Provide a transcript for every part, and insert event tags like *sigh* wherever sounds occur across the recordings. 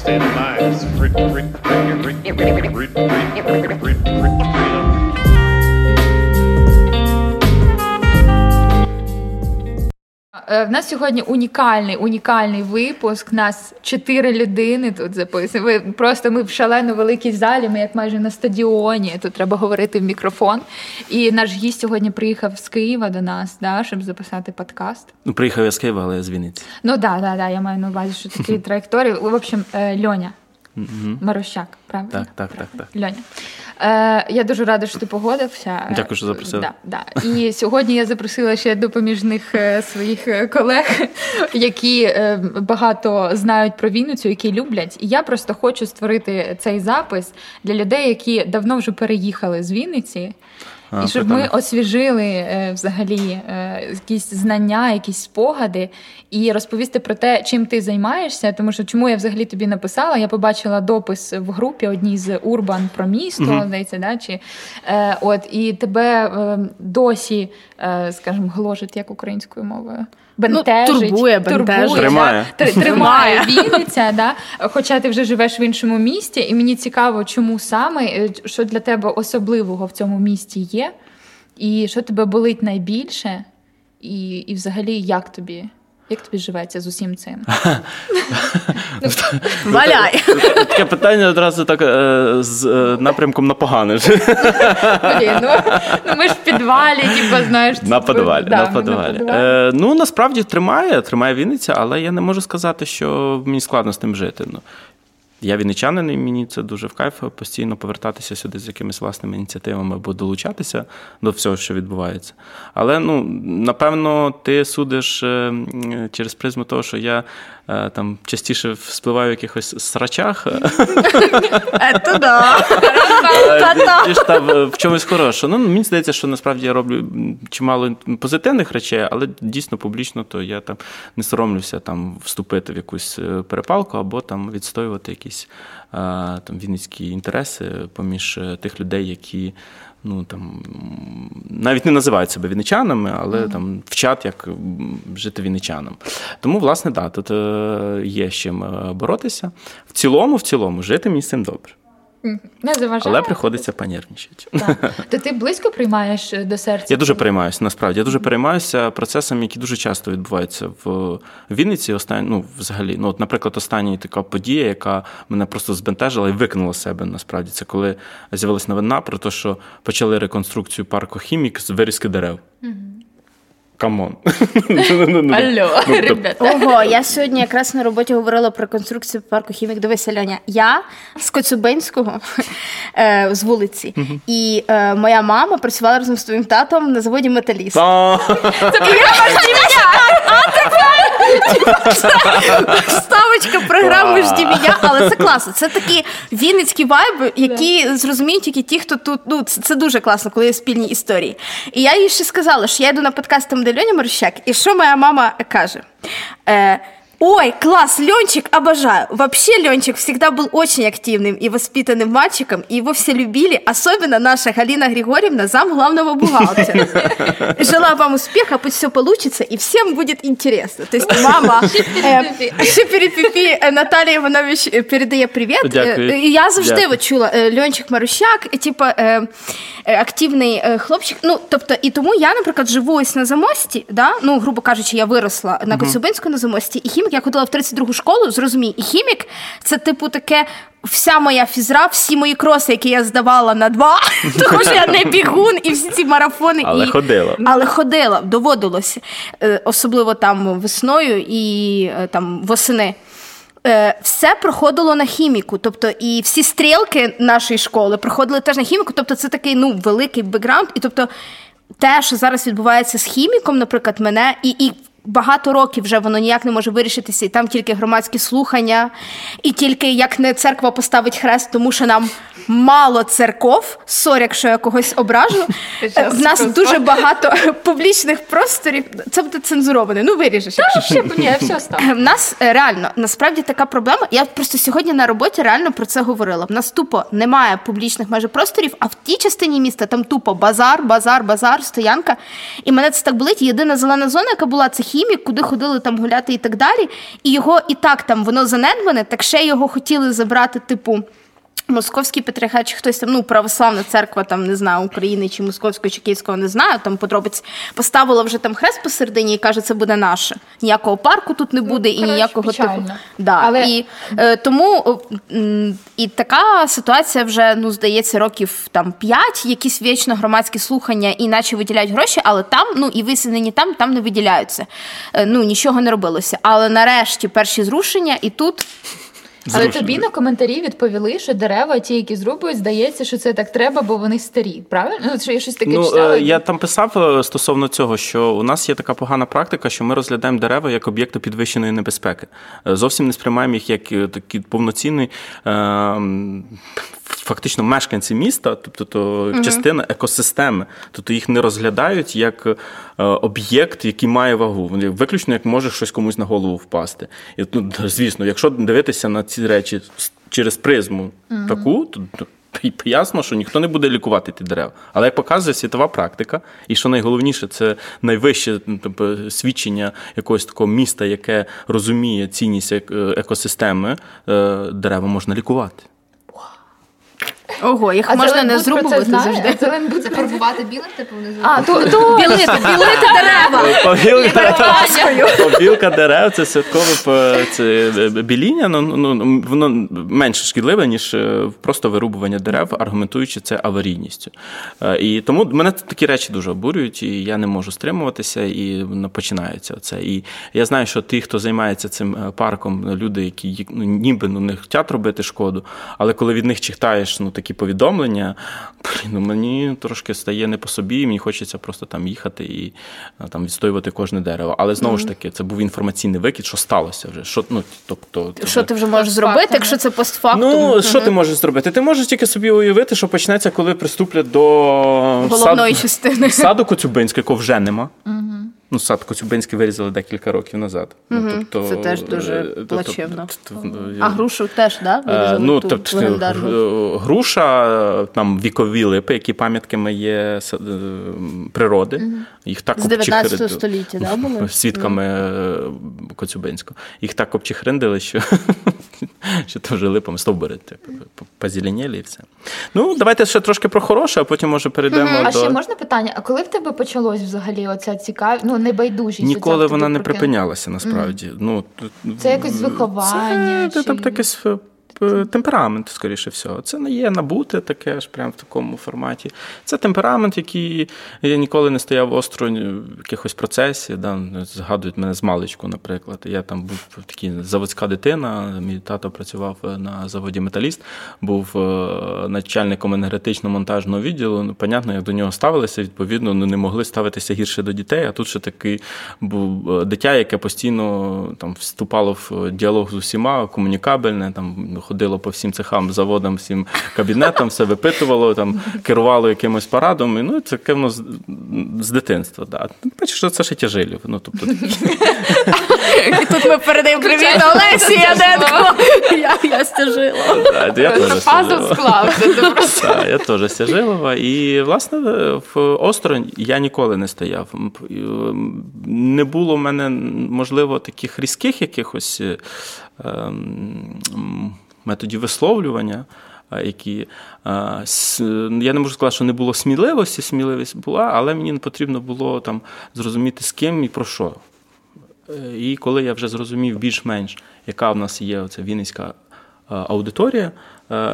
Stand by, Frit, Frit, В нас сьогодні унікальний унікальний випуск. Нас чотири людини тут записує. Просто ми в шалено великій залі. Ми як майже на стадіоні. Тут треба говорити в мікрофон. І наш гість сьогодні приїхав з Києва до нас, да, щоб записати подкаст. Ну, приїхав я з Києва, але я з Вінниці. Ну да, да, да. Я маю на увазі, що такі *laughs* траєкторії. В общем, е, Льоня Марощак, правильно? Так, так, так, так. Льоня. Е, я дуже рада, що ти погодився. Дякую, що запросила. Да, да. І сьогодні я запросила ще допоміжних е, своїх е, колег, які е, багато знають про Вінницю, які люблять. І я просто хочу створити цей запис для людей, які давно вже переїхали з Вінниці. І щоб ми освіжили е, взагалі е, якісь знання, якісь спогади, і розповісти про те, чим ти займаєшся. Тому що чому я взагалі тобі написала? Я побачила допис в групі одній з Урбан про місто, здається, да? Чи, е, от, і тебе досі, скажімо, гложить як українською мовою. Бентежить, турбує, бентежить. да, Тримає. тр- *laughs* тримає Вінниця, да? хоча ти вже живеш в іншому місті, і мені цікаво, чому саме, е, що для тебе особливого в цьому місті є, і що тебе болить найбільше, і, і взагалі як тобі? Як тобі живеться з усім цим? *laughs* Валяй. Таке питання одразу так е, з е, напрямком на погане. Ну, ну ми ж в підвалі, типу, знаєш, На підвалі. подвалі. на ми подвалі. Е, ну, насправді тримає, тримає Вінниця, але я не можу сказати, що мені складно з тим жити. Я вінничанин, і мені це дуже в кайф постійно повертатися сюди з якимись власними ініціативами або долучатися до всього, що відбувається. Але ну, напевно, ти судиш е, через призму того, що я там частіше спливаю в якихось срачах. *laughs* Це да. Ніж там е, в чомусь хорошого. Ну, мені здається, що насправді я роблю чимало позитивних речей, але дійсно публічно, то я там не соромлюся там вступити в якусь е, перепалку або там відстоювати якісь е, там вінницькі інтереси поміж е, тих людей, які. Ну там навіть не називають себе вінничанами, але там вчать, як жити віничанам. Тому, власне, да, тут е, є з чим е, боротися. В цілому, в цілому, жити мені з цим добре. Не заважає. Але приходиться. Так. То ти близько приймаєш е, до серця? Я дуже переймаюся, насправді. Я дуже переймаюся процесами, які дуже часто відбуваються в Вінниці. Останні, ну, взагалі, ну, от, наприклад, остання така подія, яка мене просто збентежила і викинула себе. Насправді, це коли з'явилась новина про те, що почали реконструкцію парку Хімік з вирізки дерев. Come on. *laughs* Ну, Алло, ребята. Ого, я сьогодні якраз на роботі говорила про реконструкцію парку хімік. Дивися, Льоня. Я з Коцюбинського *laughs* е, з вулиці, і е, моя мама працювала разом з твоїм татом на заводі металіст. Та, вставочка програми ж «Жді мене», але це класно. Це такі вінницькі вайби, які зрозуміють тільки ті, хто тут. Ну, це дуже класно, коли є спільні історії. І я їй ще сказала, що я йду на подкаст там, де Льоня Морощак, і що моя мама каже? Е, Ой, класс, Ленчик обожаю. Вообще Ленчик всегда был очень активным и воспитанным мальчиком, и его все любили, особенно наша Галина Григорьевна, зам главного бухгалтера. *laughs* Желаю вам успеха, пусть все получится, и всем будет интересно. То есть мама э, Шиперепіпі е, Наталія Іванович е, передає привіт. Дякую. Е, І я завжди Дякую. от чула е, Льончик Марущак, е, типа е, е, активний е, хлопчик. Ну, тобто, і тому я, наприклад, живу ось на замості, да? ну, грубо кажучи, я виросла на Коцюбинську на замості, і хімік, я ходила в 32-гу школу, зрозумій, і хімік це, типу, таке. Вся моя фізра, всі мої кроси, які я здавала на два, *laughs* тому що я не бігун, і всі ці марафони. Але і... ходила. Але ходила, доводилося, Е, особливо там весною і е, там восени. Е, Все проходило на хіміку, тобто і всі стрілки нашої школи проходили теж на хіміку. Тобто, це такий ну великий бекграунд. І тобто, те, що зараз відбувається з хіміком, наприклад, мене і. і Багато років вже воно ніяк не може вирішитися, і там тільки громадські слухання, і тільки як не церква поставить хрест, тому що нам мало церков. Sorry, якщо я когось ображу. В нас дуже багато *laughs* публічних просторів. Це буде цензуроване. Ну виріжеш. Ще ні, все в нас е, реально насправді така проблема. Я просто сьогодні на роботі реально про це говорила. В нас тупо немає публічних майже просторів, а в тій частині міста там тупо базар, базар, базар, стоянка. І мене це так болить. Єдина зелена зона, яка була, це хімік, куди ходили там гуляти і так далі. І його і так там воно занедбане, так ще його хотіли забрати, типу. Московський патріархат, чи хтось там, ну, православна церква, там не знаю, України чи Московського, чи Київського, не знаю. Там подробиць поставила вже там хрест посередині і каже, це буде наше. Ніякого парку тут не буде і коротше, ніякого типу. Да. Але- І е, тому м, і така ситуація вже ну здається років там п'ять, якісь вічно громадські слухання, і наче виділяють гроші, але там ну і висадені там, там не виділяються. Е, ну нічого не робилося. Але нарешті перші зрушення, і тут Але тобі на коментарі відповіли, що дерева, ті, які зрубують, здається, що це так треба, бо вони старі. Правильно? Ну, що я щось таке Ну, читала. е, я там писав е, стосовно цього, що у нас є така погана практика, що ми розглядаємо дерева як об'єкти підвищеної небезпеки. Е, Зовсім не сприймаємо їх як такі повноцінний. е, Фактично мешканці міста, тобто то частина екосистеми, тобто їх не розглядають як е, об'єкт, який має вагу. Вони Виключно як може щось комусь на голову впасти. І ну, звісно, якщо дивитися на ці речі через призму таку, то ясно, що ніхто не буде лікувати ті дерева. Але як показує світова практика, і що найголовніше, це найвище тобто, свідчення якогось такого міста, яке розуміє цінність ек- екосистеми, е, дерева можна лікувати. Ого, їх А можна не зрубувати завжди. А Зеленбуд Це фарбувати білим, типу внизу? А, то, то... Білити, білити дерева. Побілка, *laughs* побілка дерев це святкове це біління. Ну, ну, воно менше шкідливе, ніж е, просто вирубування дерев, аргументуючи це аварійністю. Е, І тому мене такі речі дуже обурюють, і я не можу стримуватися, і починається це. І я знаю, що ті, хто займається цим е, парком, люди, які ну, ніби ну, не хочуть робити шкоду, але коли від них читаєш ну, такі повідомлення, блін, ну, мені трошки стає не по собі, і мені хочеться просто там їхати і е, там відстоювати кожне дерево. Але знову ж таки, це був інформаційний викид, що сталося вже. Що, ну, тобто, Що ти вже можеш зробити, якщо це постфактум? Ну, що ти можеш зробити? Ти можеш тільки собі уявити, що почнеться, коли приступлять до головної сад- частини? саду Коцюбинського, якого вже нема. Ну, сад Коцюбинський вирізали декілька років назад. Ну, тобто, Це теж дуже е, тобто, плачевно. тобто, А грушу теж, да? Е, Ну, ту тобто, легендарну? груша, там вікові липи, які пам'ятками є е, природи. Їх так З 19 століття, да, були? *laughs* Свідками Коцюбинського. Їх так обчихриндили, що, *laughs* що то вже липами стовбури типу, позеленіли і все. Ну, давайте ще трошки про хороше, а потім може перейдемо А до. ще можна питання? А коли в тебе почалось взагалі оця цікавість, ну небайдужість? Ніколи вона не припинялася насправді. Ну, тут- Це якось виховання Це, чи- там е, п- темперамент, скоріше всього. Це не є набуте таке ж прямо в такому форматі. Це темперамент, який я ніколи не стояв осторонь в якихось процесі. Да, згадують мене з маличку, наприклад. Я там був такий заводська дитина. Мій тато працював е, на заводі Металіст, був е, начальником енергетично-монтажного відділу. Ну, понятно, як до нього ставилися, відповідно, ну, не могли ставитися гірше до дітей. А тут ще такий був е, дитя, яке постійно там вступало в діалог з усіма, комунікабельне, там ходило по всім цехам, заводам, всім кабінетам, все випитувало, там керувало якимось парадом. І, ну, це таке воно з, з дитинства. Да. Бачиш, що це ще тяжилів. Ну, тобто, І тут ми передаємо привіт Олесі Яденко. Я, я стежила. да, я теж Пазл склався. Це просто. Так, я теж з І, власне, в осторонь я ніколи не стояв. Не було в мене, можливо, таких різких якихось ем, методів висловлювання. е, Які е, я не можу сказати, що не було сміливості, сміливість була, але мені не потрібно було там зрозуміти з ким і про що. Е, І коли я вже зрозумів більш-менш, яка в нас є оця вінницька аудиторія,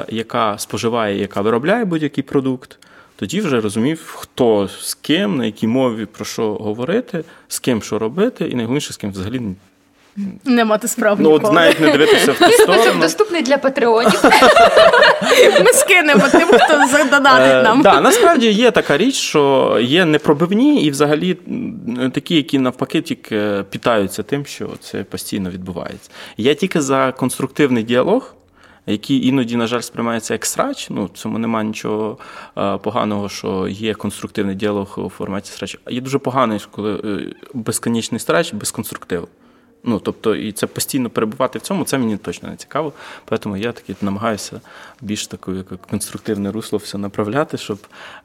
яка споживає, яка виробляє будь-який продукт, тоді вже розумів, хто з ким, на якій мові про що говорити, з ким що робити, і найголовніше, з ким взагалі Не мати справ ну, от навіть не дивитися в ту сторону. доступний для патреонів. *laughs* Ми скинемо тим, хто задонатить Е, нам. Да, насправді є така річ, що є непробивні і взагалі такі, які навпаки тільки питаються тим, що це постійно відбувається. Я тільки за конструктивний діалог. Який іноді, на жаль, сприймається як срач. Ну, цьому немає нічого е, поганого, що є конструктивний діалог у форматі срач. А є дуже поганий, коли е, безконечний срач без конструктиву. Ну, тобто, і це постійно перебувати в цьому, це мені точно не цікаво. Тому я таки намагаюся більш таке як конструктивне русло все направляти, щоб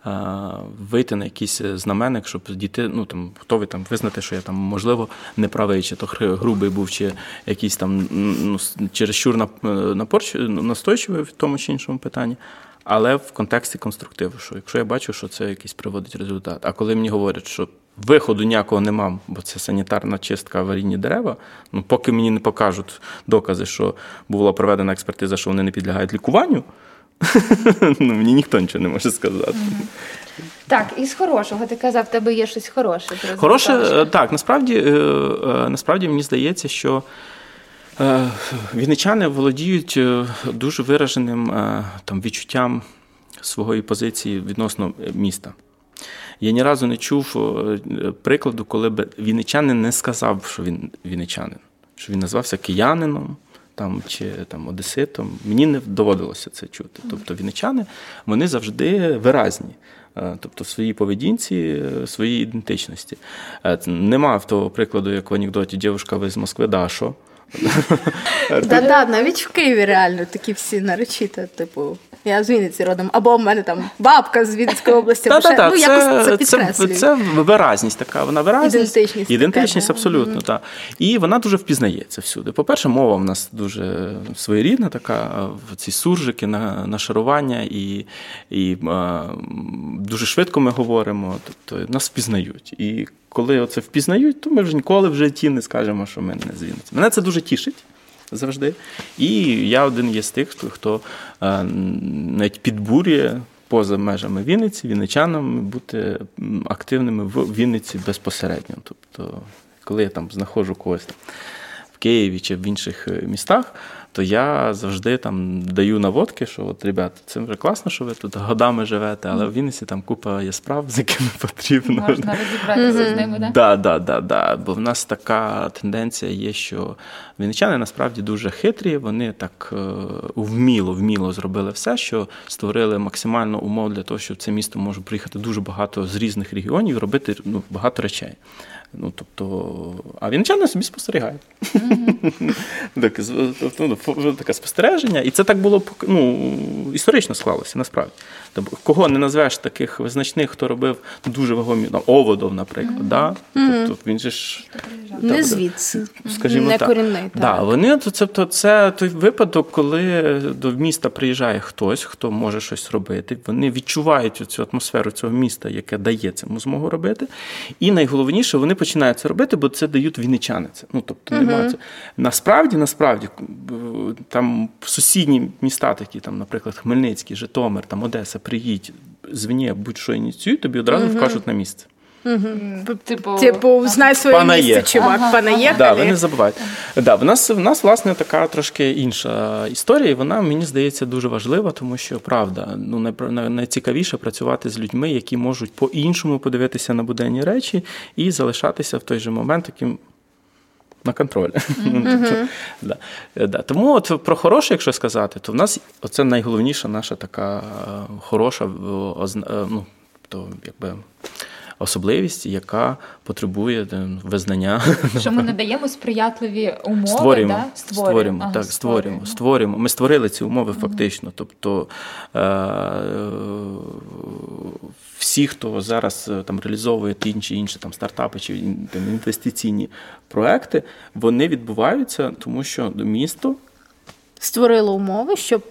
а, вийти на якийсь знаменник, щоб діти, ну там готові там визнати, що я там можливо неправий, чи то грубий був, чи якийсь там ну, чересчур напорч, настойчивий в тому чи іншому питанні. Але в контексті конструктиву, що якщо я бачу, що це якийсь приводить результат. А коли мені говорять, що виходу ніякого не мам, бо це санітарна чистка аварійні дерева, ну поки мені не покажуть докази, що була проведена експертиза, що вони не підлягають лікуванню, *laughs* ну мені ніхто нічого не може сказати. Так, і з хорошого ти казав, в тебе є щось хороше. Хороше, е, так, насправді, е, е, насправді мені здається, що. Вінничани володіють дуже вираженим там, відчуттям своєї позиції відносно міста. Я ні разу не чув прикладу, коли б вінничанин не сказав, що він вінничанин, що він назвався киянином там, чи там, одеситом. Мені не доводилося це чути. Тобто вінничани вони завжди виразні. Тобто в своїй поведінці, своїй ідентичності. Нема в того прикладу, як в анекдоті дівчинка ви з Москви, Дашо. *laughs* Да, да, навіть в Києві реально такі всі наречіта, типу. Я з Вінниці родом, або в мене там бабка з Вінницької області. Та, та, та, ну, це, це, це, це виразність така, вона виразність. Ідентичність. Ідентичність, така, абсолютно, mm так. І вона дуже впізнається всюди. По-перше, мова в нас дуже своєрідна, така, ці суржики, нашарування, і і а, дуже швидко ми говоримо, тобто нас впізнають. І коли оце впізнають, то ми вже ніколи в житті не скажемо, що ми не з Вінниці. Мене це дуже тішить завжди. І я один є з тих, хто, хто е, навіть підбурює поза межами Вінниці, вінничанам бути активними в Вінниці безпосередньо. Тобто, коли я там знаходжу когось там в Києві чи в інших е, містах то я завжди там даю наводки, що от, ребята, це вже класно, що ви тут годами живете, але в Вінниці там купа є справ, з якими потрібно. Можна розібратися з ними, так? Да, да, да, да. Бо в нас така тенденція є, що вінничани насправді дуже хитрі, вони так е, вміло, вміло зробили все, що створили максимально умов для того, щоб це місто може приїхати дуже багато з різних регіонів і робити ну, багато речей. Ну, тобто, А вінчани собі спостерігають. *laughs* Ну, таке спостереження. І це так було ну, історично склалося, насправді. Тобто, кого не назвеш таких визначних, хто робив дуже вагомі там, Оводов, наприклад. Да? Тобто, він же ж не звідси, скажімо не так. корінний. Да, вони, тобто, Це той випадок, коли до міста приїжджає хтось, хто може щось робити. Вони відчувають цю атмосферу цього міста, яке дає цьому змогу робити. І найголовніше, вони починають це робити, бо це дають вінничани. Ну, тобто, немає це. Насправді, насправді, там сусідні міста, такі, там, наприклад, Хмельницький, Житомир, там Одеса, приїдь, звіні, будь-що ініціюють, тобі одразу uh вкажуть на місце. Угу. Типу, типу, знай своє Пана місце, є. чувак, ага. пана Да, ви не забувайте. Да, в нас в нас власне така трошки інша історія, і вона мені здається дуже важлива, тому що правда, ну найцікавіше працювати з людьми, які можуть по-іншому подивитися на буденні речі і залишатися в той же момент таким. На контролі. Mm-hmm. *laughs* да. Да. Тому от про хороше, якщо сказати, то в нас це найголовніша наша така е, хороша е, ну, то, якби, особливість, яка потребує е, визнання. Що ми *laughs* надаємо сприятливі умови, створюємо, да? створюємо, створюємо ага, так, створюємо, створюємо. Ми створили ці умови фактично. Тобто е- всі, хто зараз е, там реалізовує ті інші інші там стартапи чи там, інвестиційні проекти, вони відбуваються, тому що місто створило умови, щоб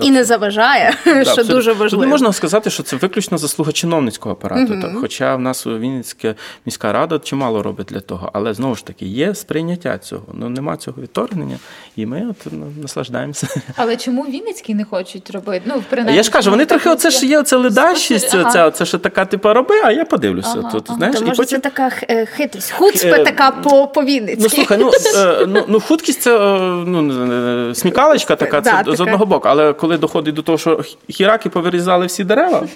і не заважає, да, *laughs* що абсолютно. дуже важливо. Тут не можна сказати, що це виключно заслуга чиновницького апарату. uh Так, Хоча в нас Вінницька міська рада чимало робить для того, але знову ж таки є сприйняття цього. Ну нема цього відторгнення, і ми от ну, наслаждаємося. Але чому Вінницькі не хочуть робити? Ну, принаймні, Я ж кажу, вони трохи оце ж є оце ледащість, ага. це, це ще така, типу, роби, а я подивлюся. Ага, Тут, ага. знаєш, То, може, потім... це така е, хитрість, хуцпа е... така по по Вінницьки. Ну слухай, ну, е, ну, ну хуткість це ну, *laughs* смікалочка така, це да, з така. одного боку, але коли доходить до того, що хіраки повирізали всі дерева,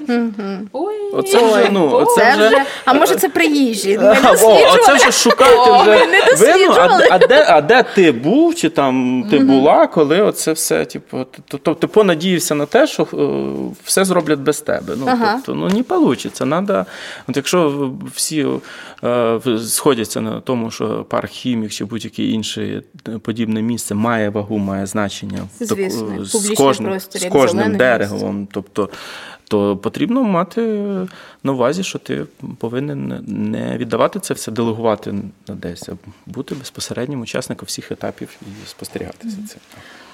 оце вже, ну, оце вже. а може це приїжджі? *laughs* Оце вже шукати вже. видно, а, де- а, де, ти був, чи там ти була, коли оце все, типу, тобто ти понадіявся на те, що е, все зроблять без тебе. Ну, тобто, ну не вийде. Надо, от якщо всі е, сходяться на тому, що парк хімік чи будь-яке інше подібне місце має вагу, має значення Звісно, з кожним, простір, з кожним деревом. Тобто, то потрібно мати на увазі, що ти повинен не віддавати це все, делегувати на десь, а бути безпосереднім учасником всіх етапів і спостерігати за цим.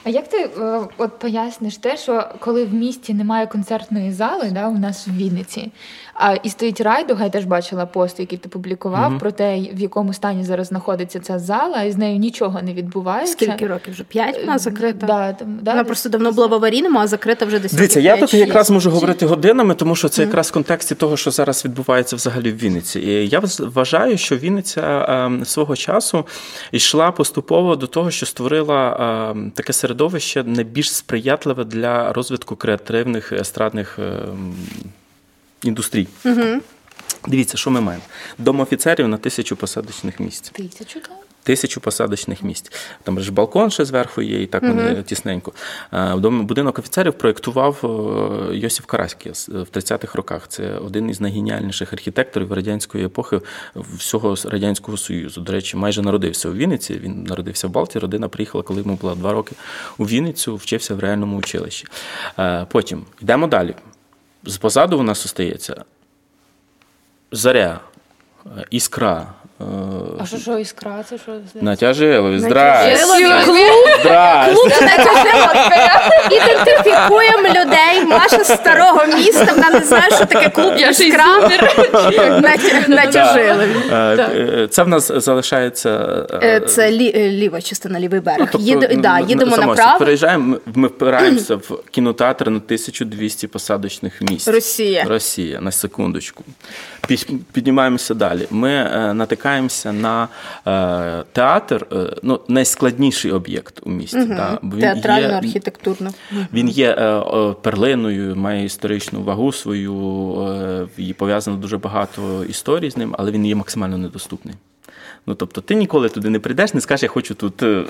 А як ти е, от поясниш те, що коли в місті немає концертної зали, да, у нас в Вінниці, а і стоїть райдуга, я теж бачила пост, який ти публікував про те, в якому стані зараз знаходиться ця зала, і з нею нічого не відбувається. Скільки років вже? П'ять вона закрита? Да, там, да, Вона десь- просто давно була в аварійному, а закрита вже десь. Дивіться, я тут якраз можу говорити годинами, тому що це якраз в контексті того, що зараз відбувається взагалі в Вінниці. І я вважаю, що Вінниця ем, свого часу йшла поступово до того, що створила ем, таке середовище найбільш сприятливе для розвитку креативних естрадних індустрій. Дивіться, що ми маємо. Дом офіцерів на тисячу посадочних місць. Тисячу там? Тисячу посадочних місць. Там ж балкон ще зверху є, і так вони тісненько. Е, Будинок офіцерів проєктував е, Йосиф Караський в 30-х роках. Це один із найгеніальніших архітекторів радянської епохи всього радянського союзу. До речі, майже народився у Вінниці. Він народився в Балті. Родина приїхала, коли йому було два роки у Вінницю, вчився в реальному училищі. Е, Потім йдемо далі. Позаду у нас остається заря, е, іскра. А що, що іскра? Це що? Натяжилові, здрасте. Клуб. Ідентифікуємо людей. Маша з старого міста. Вона не знає, що таке клуб іскра. Натя- Натяжили. Е, е, Це в нас залишається. Е, Це лі- ліва частина, лівий берег. тобто, ну, да, ну, їдемо направо. Переїжджаємо, ми- ми впираємося в кінотеатр на 1200 посадочних місць. Росія. Росія, на секундочку. Пі- Піднімаємося далі. Ми е, натикаємося на е, театр, е, ну, найскладніший об'єкт у місті. Да, бо він Театрально, є- архітектурно. Він є е, е, перлиною, має історичну вагу свою, е, і пов'язано дуже багато історій з ним, але він є максимально недоступний. Ну, тобто, ти ніколи туди не прийдеш, не скажеш, я хочу тут е,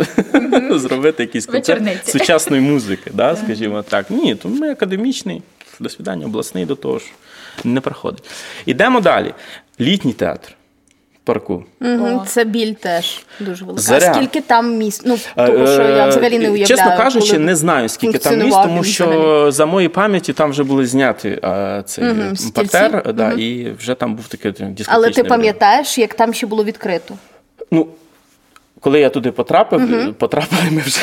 *laughs* зробити якийсь концерт сучасної музики, да, скажімо так. Ні, то ми академічний, до свидання, обласний до того ж не проходить. Ідемо далі. Літній театр в парку. Це біль теж дуже велика. Заря. А скільки там місць? Ну, тому що я взагалі не Е, уявляю. Чесно кажучи, коли не знаю, скільки там місць, тому що за моєї пам'яті там вже були зняті е, цей стільці. партер, да, і вже там був такий дискотечний. Але ти пам'ятаєш, як там ще було відкрито? Ну, коли я туди потрапив, потрапили ми вже.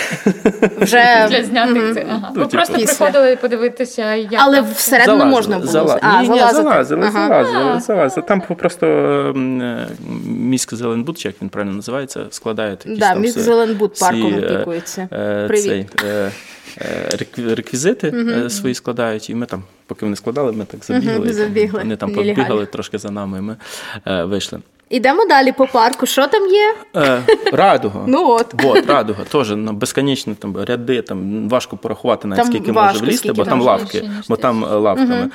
Вже Для знятих це. Ага. Ну, Ви типу. просто Після. приходили подивитися, як Але там- всередину Залазили, можна було. зала- А, ні, ні, залазити. залазили, Ага. залазили, залазили. Там просто е, міськ Зеленбуд, чи як він правильно називається, складає такі Да, там міськ всі- Зеленбуд парком е, опікується. е, Привіт. цей, рекві- реквізити е, свої складають, і ми там, поки вони складали, ми так забігли. І забігли. Вони там побігали трошки за нами, і ми е, вийшли. Ідемо далі по парку. Що там є? Е, радуга. Ну от. Вот, радуга, теж на безконечні там ряди, там важко порахувати навіть Там скільки важко, може влізти, скільки бо там більше, лавки, ніж бо там е, лавками.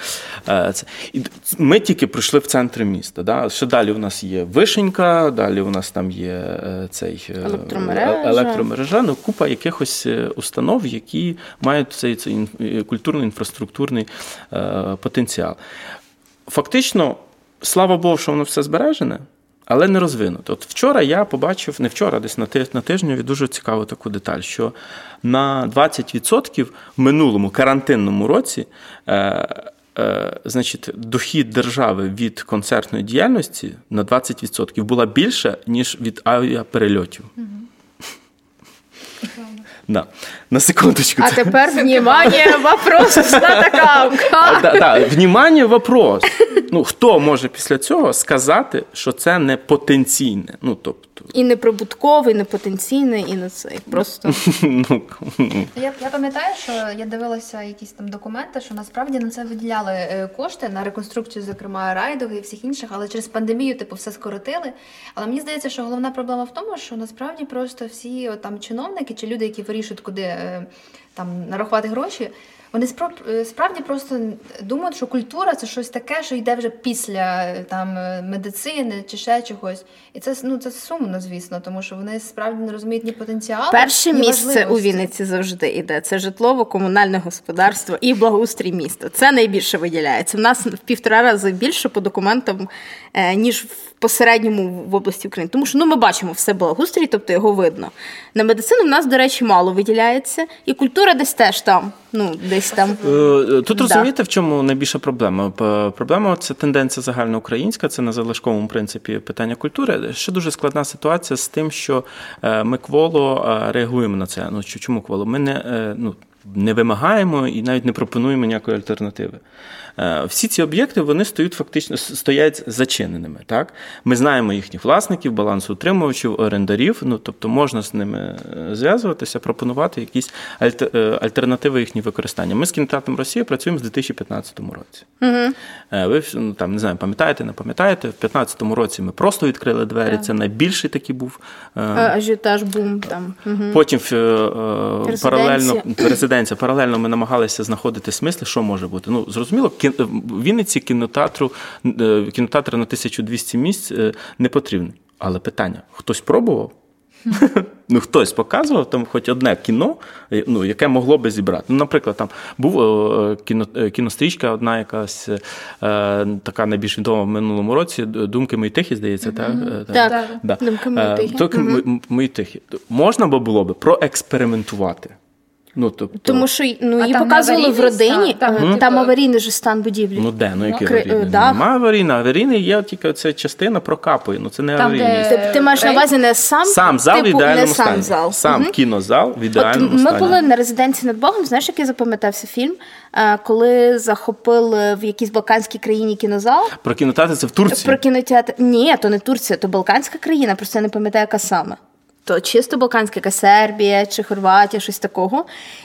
Це. І ми тільки прийшли в центр міста. Да? Ще далі у нас є вишенька, далі у нас там є е, цей Електромережа. електромережа, ну, купа якихось установ, які мають цей, цей культурно-інфраструктурний потенціал. Фактично, слава Богу, що воно все збережене. Але не розвинуто. От вчора я побачив, не вчора, десь на на тижні дуже цікаву таку деталь, що на 20% в минулому карантинному році е, е, значить, дохід держави від концертної діяльності на 20% була більша, ніж від авіаперельотів. Да. На секундочку. А тепер, внимание, вопрос знатокам. Да, вопрос. Ну, хто може після цього сказати, що це не потенційне? Ну, тобто, І не прибутковий, і не потенційний, і не цей. Просто *laughs* ну, Я, я пам'ятаю, що я дивилася якісь там документи, що насправді на це виділяли е, кошти на реконструкцію, зокрема райдуги і всіх інших, але через пандемію типу все скоротили. Але мені здається, що головна проблема в тому, що насправді просто всі от, там чиновники чи люди, які вирішують, куди е, там нарахувати гроші. Вони е, справді просто думають, що культура це щось таке, що йде вже після е, там е, медицини чи ще чогось. І це ну це сумно, звісно, тому що вони справді не розуміють ні потенціалу. Перше ні місце у. Вінниці завжди йде. Це житлово-комунальне господарство і благоустрій міста. Це найбільше виділяється. У нас в півтора рази більше по документам, ніж в посередньому в області України. Тому що ну ми бачимо все благоустрій, тобто його видно. На медицину в нас, до речі, мало виділяється, і культура десь теж там. Ну, десь там. Е, Тут розумієте, в чому найбільша проблема? Проблема це тенденція загальноукраїнська, це на залишковому принципі питання культури. Ще дуже складна ситуація з тим, що е, ми кволо е, реагуємо на це. Ну чому кволо? Ми не ну. Не вимагаємо і навіть не пропонуємо ніякої альтернативи. Е, Всі ці об'єкти вони стоять фактично стоять зачиненими. Так? Ми знаємо їхніх власників, балансоутримувачів, орендарів. Ну тобто можна з ними е, зв'язуватися, пропонувати якісь е, альтернативи їхніх використання. Ми з кінотеатром Росії працюємо з 2015 році. Угу. Ви ну, там не знаю, пам'ятаєте, не пам'ятаєте? В 2015 році ми просто відкрили двері. Це найбільший такий був. Ажіотаж бум там. Мгм. Потім Резиденція. паралельно резиденція. Паралельно ми намагалися знаходити смисли, що може бути. Ну зрозуміло, в Вінниці кінотеатру е, кінотеатр на 1200 місць е, не потрібний. Але питання: хтось пробував? *laughs* Ну, хтось показував там хоч одне кіно, е, ну, яке могло би зібрати. Ну, наприклад, там був кіно, кінострічка, одна якась е, така найбільш відома в минулому році. Думки мої тихі, здається, так? Так, Да. «Думки мої тихі». «Думки мої- тихі. Можна би було би проекспериментувати. Ну, тобто, Тому що ну, її показували в родині, стан? Там, е, типу- там аварійний же стан будівлі. ну де, ну який Кри- аварійний? е, дах. Немає аварійний. Аварійний є тільки ця частина прокапує. Ну це не Там, аварійний. де- Ти, ти маєш на увазі не сам, Сам зал в типу, ідеальному не сам зал. Сам Мгм. кінозал в От ідеальному ми стані. були на резиденції над Богом. Знаєш, який запам'ятався фільм, Е, коли захопили в якійсь балканській країні кінозал. Про кінотеатр це в Турції. Про кінотеатр. Ні, то не Турція, то Балканська країна, просто я не пам'ятаю, яка саме. То чисто Балканська, яка Сербія чи Хорватія, щось такого.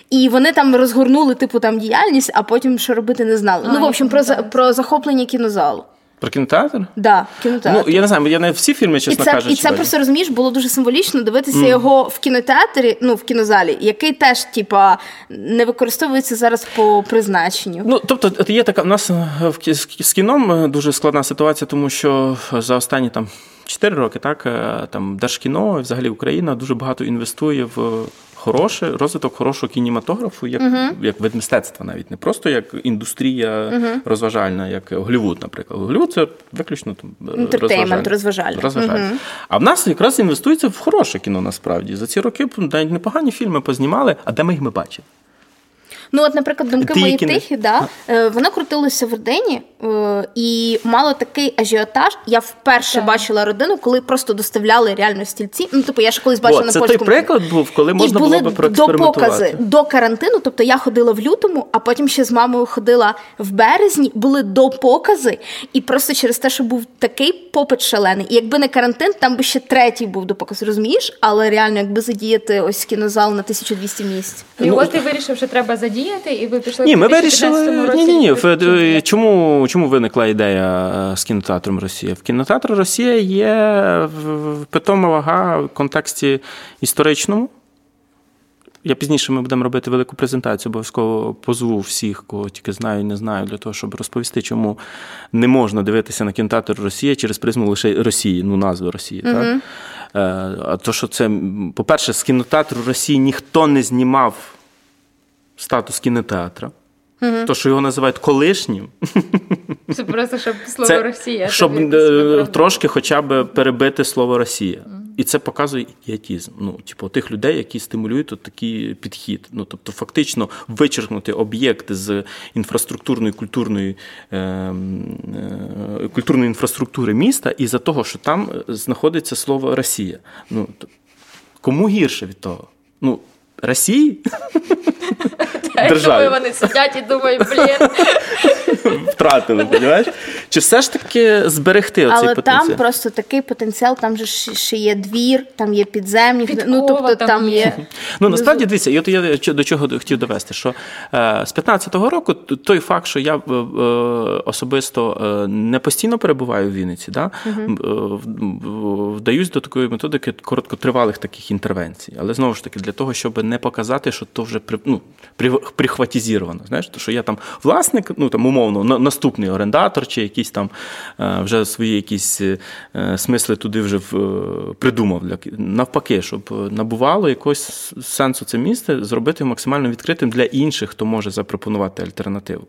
І вони там розгорнули типу там діяльність, а потім що робити не знали. ну, в общем, про, за- про захоплення кінозалу. Про кінотеатр? Да, кінотеатр. Ну, я не знаю, я не всі фільми, І це, кажучи. і це просто розумієш, було дуже символічно дивитися його в кінотеатрі, ну в кінозалі, який теж, типа, не використовується зараз по призначенню. Ну, тобто, є така, в нас е, в кі- з кіном е, дуже складна ситуація, тому що за останні там 4 роки, так, е, там Держкіно, взагалі Україна дуже багато інвестує в хороше, розвиток хорошого кінематографу, як, як вид мистецтва, навіть не просто як індустрія розважальна, як Голлівуд, наприклад. Голлівуд це виключно там е, розважальне. розважальне. розважальне. А в нас якраз інвестується в хороше кіно насправді. За ці роки навіть непогані фільми познімали, а де ми їх ми бачили? Ну, от, наприклад, думки Ти мої тихі, да, е, воно крутилося в е, і мало такий ажіотаж. Я вперше Так. бачила родину, коли просто доставляли реально стільці. Ну, типу, я ж колись бачила О, на це той приклад був, коли можна і були було би до покази до карантину. Тобто я ходила в лютому, а потім ще з мамою ходила в березні. Були до покази, і просто через те, що був такий попит шалений. І якби не карантин, там би ще третій був до показу, розумієш? Але реально, якби задіяти ось кінозал на 1200 місць. І Ну, от ти вирішив, що треба задіяти, і ви пішли Ні, ми вирішили. році. Ні, ні, ні. Чому, чому виникла ідея е, з кінотеатром Росія? В кінотеатрі Росія є питома вага в контексті історичному. Я пізніше ми будемо робити велику презентацію, обов'язково позву всіх, кого тільки знаю і не знаю, для того, щоб розповісти, чому не можна дивитися на кінотеатр Росія через призму лише Росії, ну назви Росії. Так? Е, А то, що це, по-перше, з кінотеатру Росії ніхто не знімав статус кінотеатра. То, що його називають колишнім, Це просто щоб слово це Росія. щоб тобі е, трошки хоча б перебити слово Росія. І це показує ідіотізм. Ну, типу, тих людей, які стимулюють от такий підхід. Ну, тобто, фактично вичеркнути об'єкт з інфраструктурної культурної, е, е, культурної інфраструктури міста із-за того, що там е, знаходиться слово Росія. Ну, кому гірше від того? Ну, Росії? *laughs* Державі. думаю, вони сидять і думають, блін. *laughs* Втратили, розумієш? Чи все ж таки зберегти оцей Але потенціал? там просто такий потенціал, там же ще є двір, там є підземні, ну тобто там там є. *laughs* Ну насправді дивіться, і от я до чого хотів довести, що е, з 15-го року той факт, що я е, особисто е, не постійно перебуваю в Вінниці, да, е, в- вдаюсь до такої методики короткотривалих таких інтервенцій. Але знову ж таки, для того, щоб не показати, що то вже при, ну, прихватізіровано. Знаєш, то, що я там власник, ну там умовно, на- наступний орендатор чи якісь там е, вже свої якісь е, смисли туди вже е, придумав. Для, навпаки, щоб набувало якогось сенсу це місце, зробити максимально відкритим для інших, хто може запропонувати альтернативу.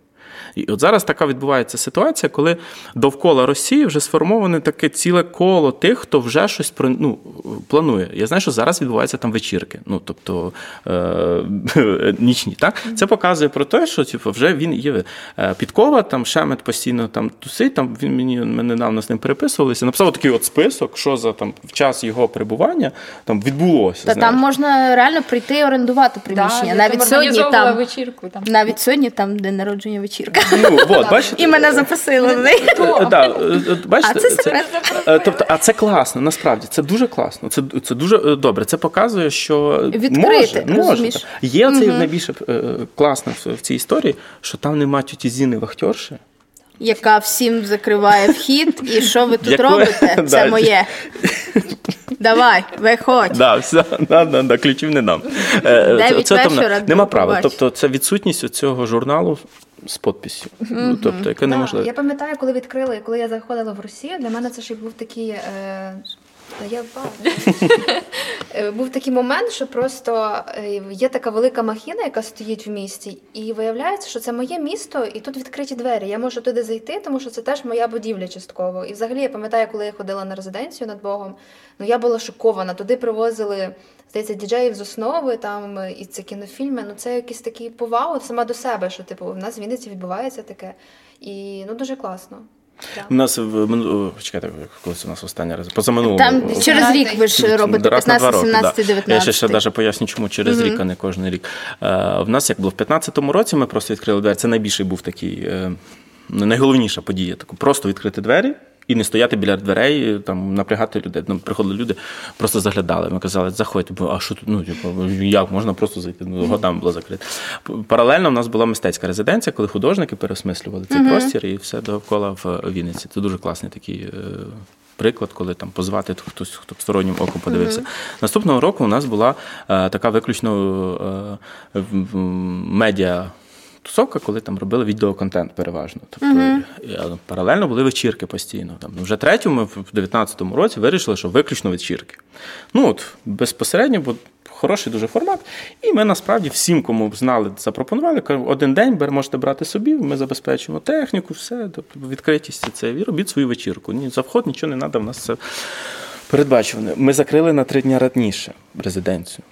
І от зараз така відбувається ситуація, коли довкола Росії вже сформоване таке ціле коло тих, хто вже щось про- ну, планує. Я знаю, що зараз відбуваються там вечірки, ну тобто е- *laughs* нічні. Так? Це показує про те, що типу, вже він є Е, підкова, там Шемет постійно там тусить. Там він мені ми недавно з ним переписувалися. Написав такий от список, що за там в час його перебування там відбулося. Та знаєш. там можна реально прийти і орендувати приміщення. я навіть сьогодні там вечірку там. навіть сьогодні там день народження вечірка. Ну, от, бачите? І мене запросили на неї. Да, е, е, бачите, А це секрет. е, тобто, а це класно, насправді це дуже класно. Це, це дуже добре. Це показує, що Відкрити, може, може, так. Є оце найбільше класно в, цій історії, що там нема тіті Зіни вахтерші. Яка всім закриває вхід, і що ви тут Якої- робите? *laughs* Це моє. *laughs* Давай, виходь. Да, все, да, да, да, ключів не дам. Це, Дев'ять там нема права. Тобто це відсутність цього журналу з підписю. Ну, тобто, яка Да, неможливо. Я пам'ятаю, коли відкрили, коли я заходила в Росію, для мене це ще був такий. Е... Я. Е, Був такий момент, що просто е, є така велика махіна, яка стоїть в місті, і виявляється, що це моє місто, і тут відкриті двері. Я можу туди зайти, тому що це теж моя будівля частково. І взагалі я пам'ятаю, коли я ходила на резиденцію над Богом, ну я була шокована. Туди привозили, здається, діджеїв з основи, там е, і це кінофільми. Ну це якийсь такий повагу сама до себе, що типу в нас в Вінниці відбувається таке. І ну дуже класно. У нас в чекайте, коли це у нас останній раз. Позаминулого. Там через рік ви ж робите Раз на два 15, роки, 17, да. 19. Я ще, ще навіть поясню, чому через рік, а не кожен рік. Е, в нас як було в 15-му році, ми просто відкрили двері. Це найбільший був такий, е, найголовніша подія. Таку, просто відкрити двері. І не стояти біля дверей, там напрягати людей. Ну, приходили люди, просто заглядали. Ми казали, заходьте, бо а що тут? Ну, типу, як можна просто зайти? Ну, годами було закрито. Паралельно в нас була мистецька резиденція, коли художники переосмислювали цей простір і все довкола в Вінниці. Це дуже класний такий. е, Приклад, коли там позвати хтось, хто стороннім оком подивився. Наступного року у нас була е, така виключно е, медіа. Тусовка, коли там робили відеоконтент переважно. Тобто а, паралельно були вечірки постійно. Там ну, вже третьому, ми в 19-му році вирішили, що виключно вечірки. Ну от безпосередньо, бо хороший дуже формат. І ми насправді всім, кому знали, запропонували, один день бер- можете брати собі, ми забезпечимо техніку, все, тобто відкритість це і робіть свою вечірку. Ні, за вход нічого не треба, в нас це передбачено. Ми закрили на три дні раніше резиденцію.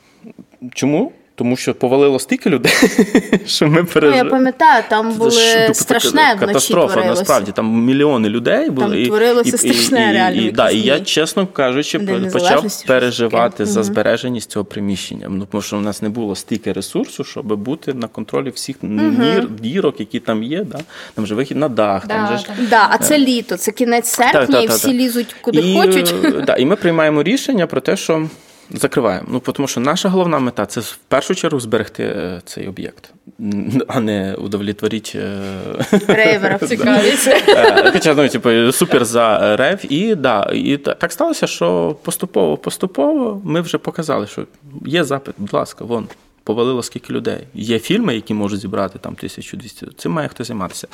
Чому? Тому що повалило стільки людей, *laughs* що ми Ну, я пам'ятаю, там Це були тобто, страшне вночі катастрофа. творилося. Насправді там мільйони людей були. Там і- творилося і, страшне, і, реально, І, в да, і я, чесно кажучи, День почав переживати за збереженість цього приміщення. Ну, тому що у нас не було стільки ресурсу, щоб бути на контролі всіх дір, дірок, які там є. Да? Там же вихід на дах, там же ж. Да, а це літо, це кінець серпня, Так, так, і всі так. лізуть куди і, хочуть. е, Да, і ми приймаємо рішення про те, що закриваємо. Ну, тому що наша головна мета це в першу чергу зберегти е, цей об'єкт, а не удовлетворити. е, Рейверів. *laughs* Цікавість. Е, Хоча ну, типу, супер за рев. І да, і так сталося, що поступово, поступово ми вже показали, що є запит, будь ласка, вон. Повалило скільки людей. Є фільми, які можуть зібрати там 1200. Цим має хто займатися.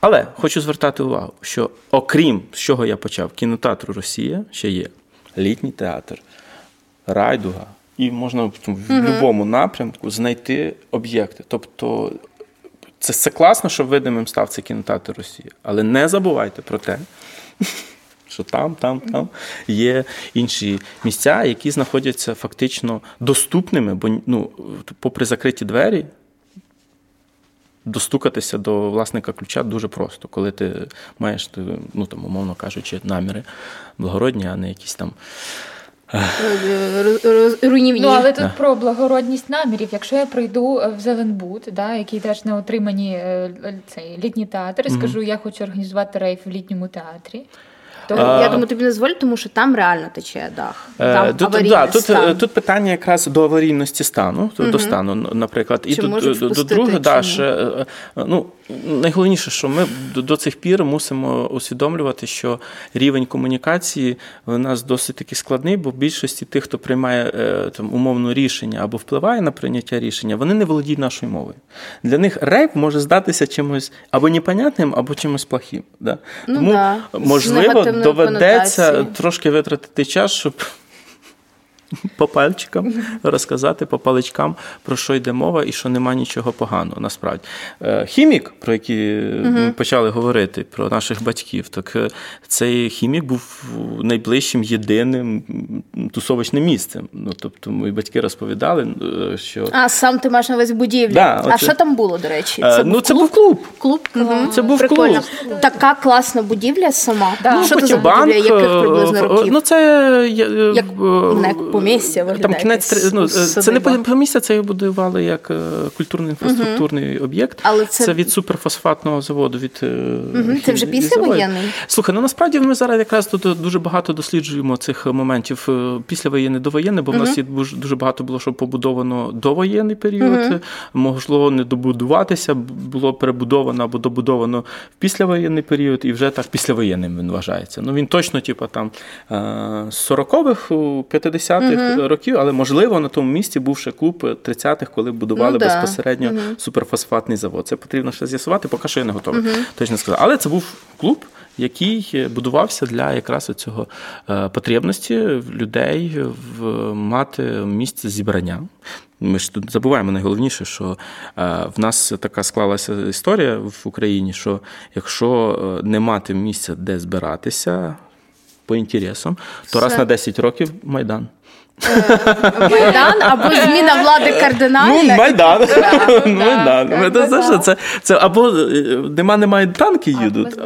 Але хочу звертати увагу, що окрім з чого я почав, кінотеатру Росія ще є літній театр, райдуга, і можна в будь-якому напрямку знайти об'єкти. Тобто це, це класно, що видимим став цей кінотеатр Росії. Але не забувайте про те, *laughs* що там, там, там є інші місця, які знаходяться фактично доступними, бо ну, попри закриті двері. Достукатися до власника ключа дуже просто, коли ти маєш, ну там, умовно кажучи, наміри благородні, а не якісь там руйнівні. Ну, але тут про благородність намірів. Якщо я прийду е, в Зеленбуд, да, який теж на отримані е, цей літній театр, і скажу, я хочу організувати рейф в літньому театрі. То Я думаю, тобі не дозволять, тому що там реально тече дах. Е, Там тут, да, тут, стан. е, тут питання якраз до аварійності стану, то- до стану, наприклад. І Чи тут е, до- друге, да, ще, е, е, ну, найголовніше, що ми до, до цих пір мусимо усвідомлювати, що рівень комунікації у нас досить таки складний, бо в більшості тих, хто приймає е, там, умовно рішення або впливає на прийняття рішення, вони не володіють нашою мовою. Для них рейп може здатися чимось або непонятним, або чимось плохим. Да? Ну Тому, да, можливо, негативною доведеться конотації. трошки витратити час, щоб *laughs* по пальчикам розказати, по паличкам, про що йде мова і що нема нічого поганого насправді. Е, Хімік, про який ми почали говорити, про наших батьків, так е, цей хімік був найближчим єдиним тусовочним місцем. Ну, тобто, мої батьки розповідали, е, що А сам ти маєш на увазі будівлі. Да, а що там було, до речі? Е, ну, це був клуб. клуб. Мгм. Це був Прикольно. клуб. Така класна будівля сама. Да. Ну, що це за будівля? Яких приблизно е, років? Ну, це е, Як, е, як Місця виглядає. Там кінець ну, е, це не помістя, це його будували як е, культурно інфраструктурний угу. об'єкт. Але це... це від суперфосфатного заводу. Від угу. це вже після воєнний. Слухай, ну насправді ми зараз якраз тут дуже багато досліджуємо цих моментів після воєнни, до воєнне, бо в нас є дуже багато було, що побудовано довоєнний період. Можливо не добудуватися, було перебудовано або добудовано в післявоєнний період, і вже так післявоєнним він вважається. Ну він точно, типу, там 40-х, 50-х uh-huh. років, але можливо на тому місці був ще клуб е, 30-х, коли будували ну, безпосередньо uh-huh. суперфосфатний завод. Це потрібно ще з'ясувати, поки що я не готовий. Точно сказав. Але це був клуб. Який е, будувався для якраз цього потребності людей в мати місце зібрання. Ми ж тут забуваємо найголовніше, що в нас така склалася історія в Україні, що якщо не мати місця, де збиратися по інтересам, то Все. раз на 10 років майдан. Майдан або зміна влади кардинально. Ну, майдан. да, майдан. це це, або е, нема, немає танки їдуть.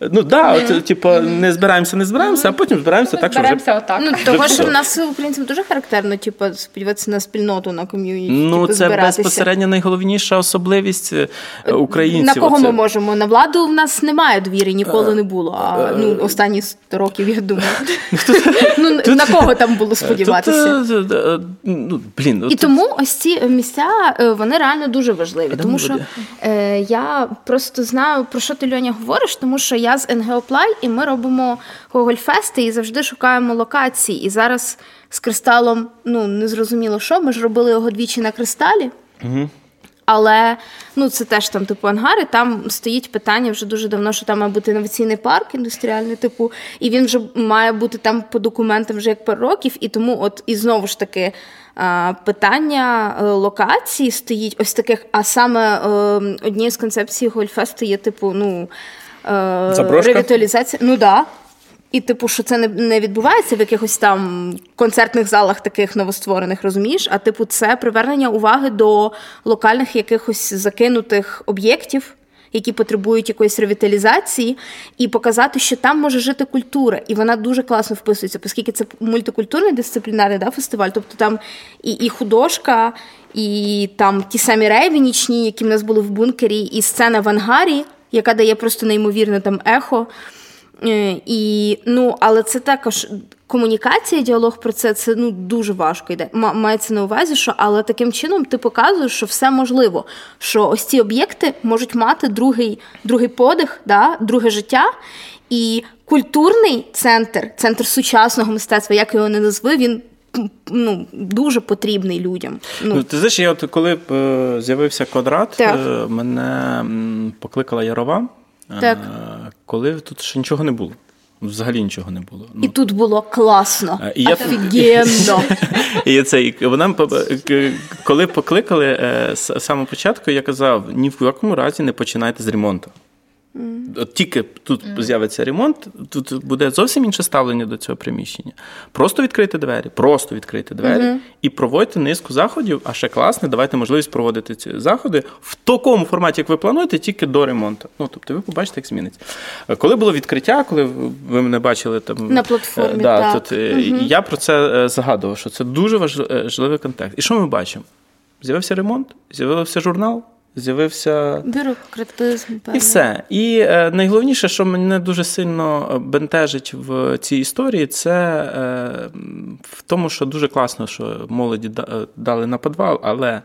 Ну да, от, типу, не збираємося, не збираємося, а потім збираємося так, що вже отак. Ну, того, що в нас українцям дуже характерно, типу, сподіватися на спільноту, на ком'юніті. Ну, типу, це збиратися. безпосередньо найголовніша особливість е, українців. На кого Оце- ми можемо? На владу в нас немає довіри, ніколи не було. А ну останні 100 років, я думаю. *laughs* *laughs* Ну на кого там було сподіватися? Е, е, ну, блін, І тому ось ці місця е, вони реально дуже важливі. Тому що е, я просто знаю про що ти Льоня говориш, тому що я з НГОПлай, і ми робимо Гогольфести і завжди шукаємо локації. І зараз з кристалом ну не зрозуміло що. Ми ж робили його двічі на кристалі. Але ну це теж там типу ангари. Там стоїть питання вже дуже давно, що там має бути інноваційний парк індустріальний, типу, і він вже має бути там по документам вже як пару років. І тому, от і знову ж таки. Питання е, локації стоїть ось таких, а саме е, однією з концепцій Гольфесту є, типу, ну е, Заброшка? ревіталізація. Ну да. І, типу, що це не, не відбувається в якихось там концертних залах таких новостворених, розумієш? А типу, це привернення уваги до локальних якихось закинутих об'єктів, які потребують якоїсь ревіталізації, і показати, що там може жити культура, і вона дуже класно вписується, оскільки це мультикультурний дисциплінарний да, фестиваль. Тобто там і, і художка, і там ті самі рейви нічні, які в нас були в бункері, і сцена в ангарі, яка дає просто неймовірне там ехо. Е, І, ну, але це також комунікація, діалог про це це ну, дуже важко йде. Мається на увазі, що але таким чином ти показуєш, що все можливо. Що ось ці об'єкти можуть мати другий, другий подих, да, друге життя. І культурний центр, центр сучасного мистецтва, як його не назви, він ну, дуже потрібний людям. Ну, Ну, ти знаєш, я от коли е, з'явився квадрат, Так. е, мене покликала Ярова, е, Так. коли тут ще нічого не було. Взагалі нічого не було. і тут було класно, Е, і я- офігенно. *laughs* І це і вона коли покликали е, з самого початку, я казав: ні в якому разі не починайте з ремонту. От тільки тут з'явиться ремонт, тут буде зовсім інше ставлення до цього приміщення. Просто відкрити двері, просто відкрити двері і проводьте низку заходів, а ще класне, давайте можливість проводити ці заходи в такому форматі, як ви плануєте, тільки до ремонту. Ну, тобто ви побачите, як зміниться. Коли було відкриття, коли ви мене бачили там На платформі, е, да, так. Тут, е, я про це е, згадував, що це дуже важливий контекст. І що ми бачимо? З'явився ремонт, з'явився журнал, з'явився Бюрократизм, і все. І е, найголовніше, що мене дуже сильно е, бентежить в цій історії, це е, в тому, що дуже класно, що молоді е, дали на підвал, але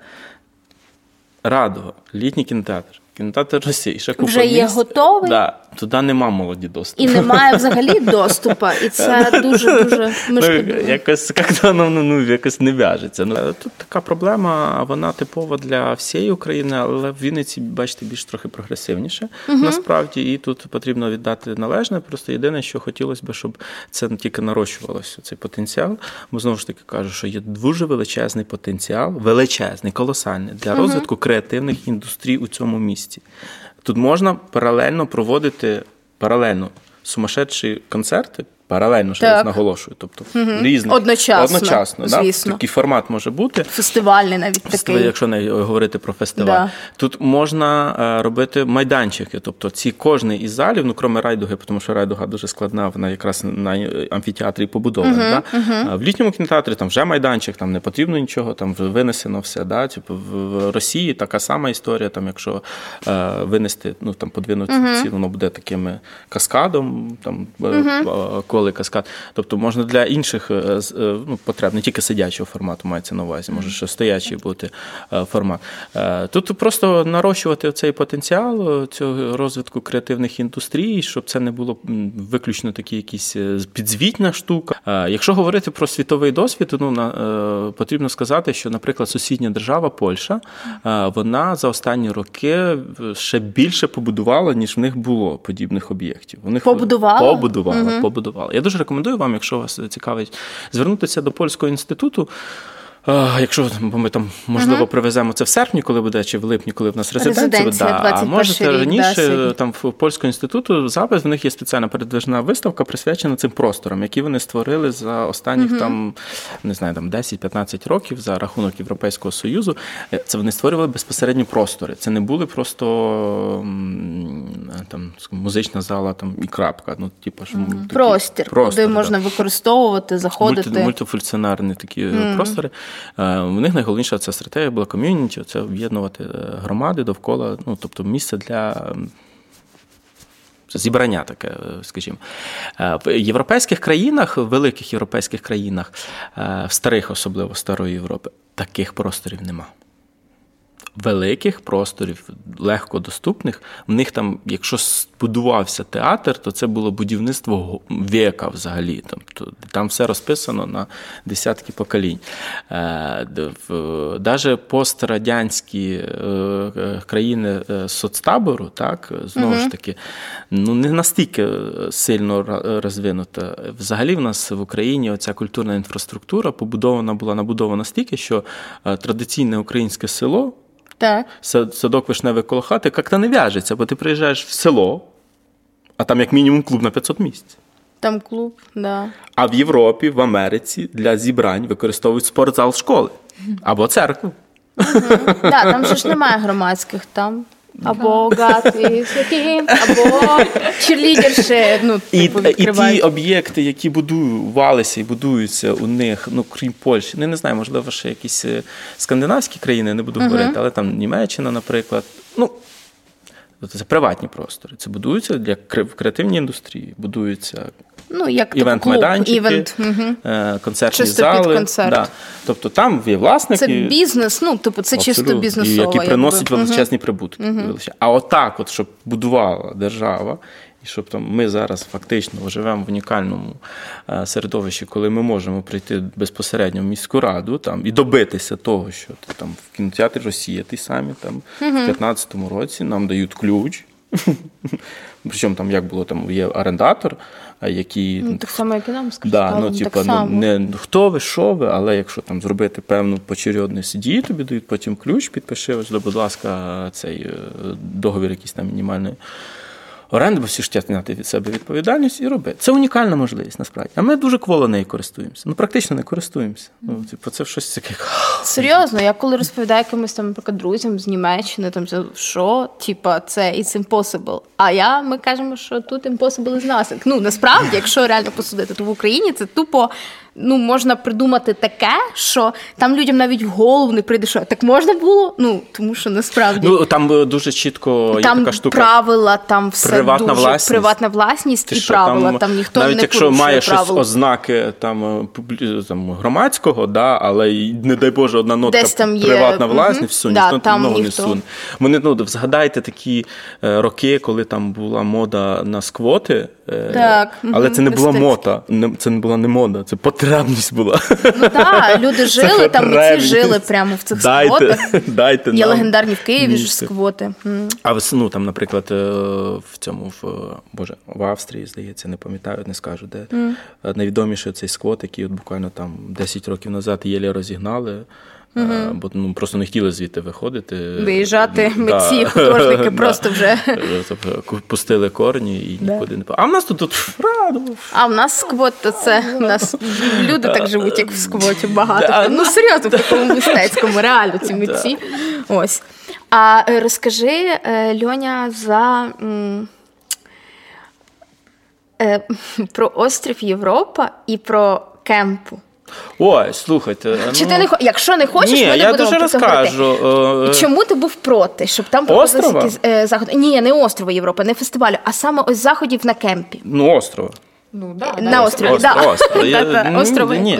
Радого, літній кінотеатр, кінотеатр Росії, ще купа Вже є місць. готовий? Да, туди нема молоді доступу. І немає взагалі доступу, і *laughs* це дуже дуже Ну, якось ну, ну, якось не в'яжеться. Ну, тут така проблема, вона типова для всієї України, але в Вінниці, бачите, більш трохи прогресивніше насправді. І тут потрібно віддати належне. Просто єдине, що хотілося б, щоб це не тільки нарощувалося, цей потенціал. Бо знову ж таки кажу, що є дуже величезний потенціал, величезний, колосальний для розвитку креативних індустрій у цьому місті. Тут можна паралельно проводити паралельно сумасшедші концерти. Паралельно ще раз наголошую, тобто різних Одночасно, одночасно да? такий формат може бути. Фестивальний навіть такий. Якщо не говорити про фестиваль, Да. тут можна е, робити майданчики. Тобто, ці кожний із залів, ну кроме райдуги, тому що райдуга дуже складна, вона якраз на амфітеатрі побудована. да? А В літньому кінотеатрі там вже майданчик, там не потрібно нічого, там вже винесено все. Да? Типу, в Росії така сама історія. Там, якщо е, винести, ну там подвинути ці, воно буде таким каскадом, там е, е, каскад. Тобто можна для інших е, е, ну, потреб, не тільки сидячого формату мається на увазі, може ще стоячий бути е, формат. Тут просто нарощувати цей потенціал цього розвитку креативних індустрій, щоб це не було виключно такі якісь підзвітна штука. Якщо говорити про світовий досвід, ну на потрібно сказати, що, наприклад, сусідня держава Польща, вона за останні роки ще більше побудувала, ніж в них було подібних об'єктів. Них Побудувала? побудувала, побудувала. Я дуже рекомендую вам, якщо вас цікавить, звернутися до польського інституту. Якщо бо ми там можливо привеземо це в серпні, коли буде, чи в липні, коли в нас резиденція, Резиденція, да. а 21 можете рік, да, раніше там в польського інституту запис. В них є спеціальна передвижна виставка, присвячена цим просторам, які вони створили за останніх там не знаю, там 10-15 років за рахунок Європейського союзу. Е, Це вони створювали безпосередні простори. Це не були просто там музична зала там і крапка. Ну, типу, що, такі- Простір, простор, куди да. можна використовувати, заходити. Мульти, мультифункціональні такі mm. простори. Е, У них найголовніша ця стратегія була ком'юніті, це об'єднувати е, громади довкола, ну тобто місце для. Зібрання таке, е, скажімо. В європейських країнах, в великих європейських країнах, в старих, особливо старої Європи, таких просторів нема. Великих просторів, легко доступних. В них там, якщо збудувався театр, то це було будівництво века взагалі. Тобто там все розписано на десятки поколінь. Навіть пострадянські е, е, країни е, соцтабору, так, знову ж таки, ну не настільки сильно розвинута. Взагалі, в нас в Україні оця культурна інфраструктура побудована була набудована настільки, що е, традиційне українське село Так. сад- садок вишневий коло хати як-то не в'яжеться, бо ти приїжджаєш в село, а там як мінімум клуб на 500 місць. Там клуб, да. А в Європі, в Америці для зібрань використовують спортзал школи або церкву. Да, там же ж немає громадських там. Або гати святі, або черлідерші, ну, І, типу, і ті об'єкти, які будувалися і будуються у них, ну крім Польщі, ну, не знаю, можливо, ще якісь е, скандинавські країни, не буду говорити, але там Німеччина, наприклад. Ну, це приватні простори. Це будуються для кре- креативній індустрії, будуються Ну, як типу, клуб, івент-майданчики, івент. Угу. концертні Чисто під концерт. Да. Тобто там є власники. Це бізнес, ну, типу, це чисто Абсолютно. бізнесово. Які приносять якби. величезні прибутки. Величезні. А отак, от, щоб будувала держава, і щоб там ми зараз фактично живемо в унікальному е, середовищі, коли ми можемо прийти безпосередньо в міську раду там, і добитися того, що ти, там в кінотеатрі Росія ті самі там в 2015 році нам дають ключ. *laughs* Причому там як було, там є орендатор, е, який Ну, так само, як і нам скажуть. Да, ну, так ну, само. не хто ви, що ви, але якщо там зробити певну почерйодність дії, тобі дають потім ключ, підпиши, ось, будь ласка, цей е, договір якийсь там мінімальної оренди, бо всі ж зняти від себе відповідальність і робити. Це унікальна можливість насправді. А ми дуже кволо нею користуємося. Ну, практично не користуємося. Ну, типу, це щось таке. Серйозно, я коли розповідаю якимось там, наприклад, друзям з Німеччини, там що, типа, це it's impossible. А я ми кажемо, що тут impossible is nothing. Ну насправді, якщо реально посудити, то в Україні це тупо. Ну, можна придумати таке, що там людям навіть в голову не прийде, що так можна було. Ну тому що насправді Ну, там е, дуже чітко є там така штука. правила, там все Приватна дуже власність. приватна власність Ти і що, правила. Там, ніхто навіть не якщо має щось ознаки там, е, там громадського, да, але не дай Боже, одна нотка Десь там є, приватна власність, все, Да, ніхто там ногу не ніхто. суне. Вони ну згадайте такі е, роки, коли там була мода на сквоти. Е, Так, але це не була не- це не була не мода, це потребність була. Ну так, *laughs* люди жили, там митці жили прямо в цих Дайте, сквотах. *laughs* дайте Є нам легендарні в Києві ж сквоти. А ну, там, наприклад, е, в цьому в Боже, в Австрії, здається, не пам'ятаю, не скажу, де Е, найвідоміший цей сквот, який от буквально там 10 років назад єлі розігнали. Е, Бо ну просто не хотіли звідти виходити. Виїжджати Да. митці, художники *laughs* Да. просто вже. Е, тобто, Пустили корні і нікуди не А в нас тут, тут раду. А в нас сквот, то це *laughs* у нас люди так живуть, як в сквоті *laughs* багато. Ну серйозно, в такому мистецькому, реально ці митці. Ось. А е, розкажи, Льоня, за про острів Європа і про кемпу. Ой, слухайте. Чи ну, ти не хо- якщо не хочеш, Ні, ми не я будемо дуже про це говорити. розкажу. е, І чому ти був проти, щоб там проводилися якісь е, заходи? Ні, не острова Європи, не фестивалю, а саме ось заходів на кемпі. Ну, острова. Ну, да, На да. *laughs* острови, ні.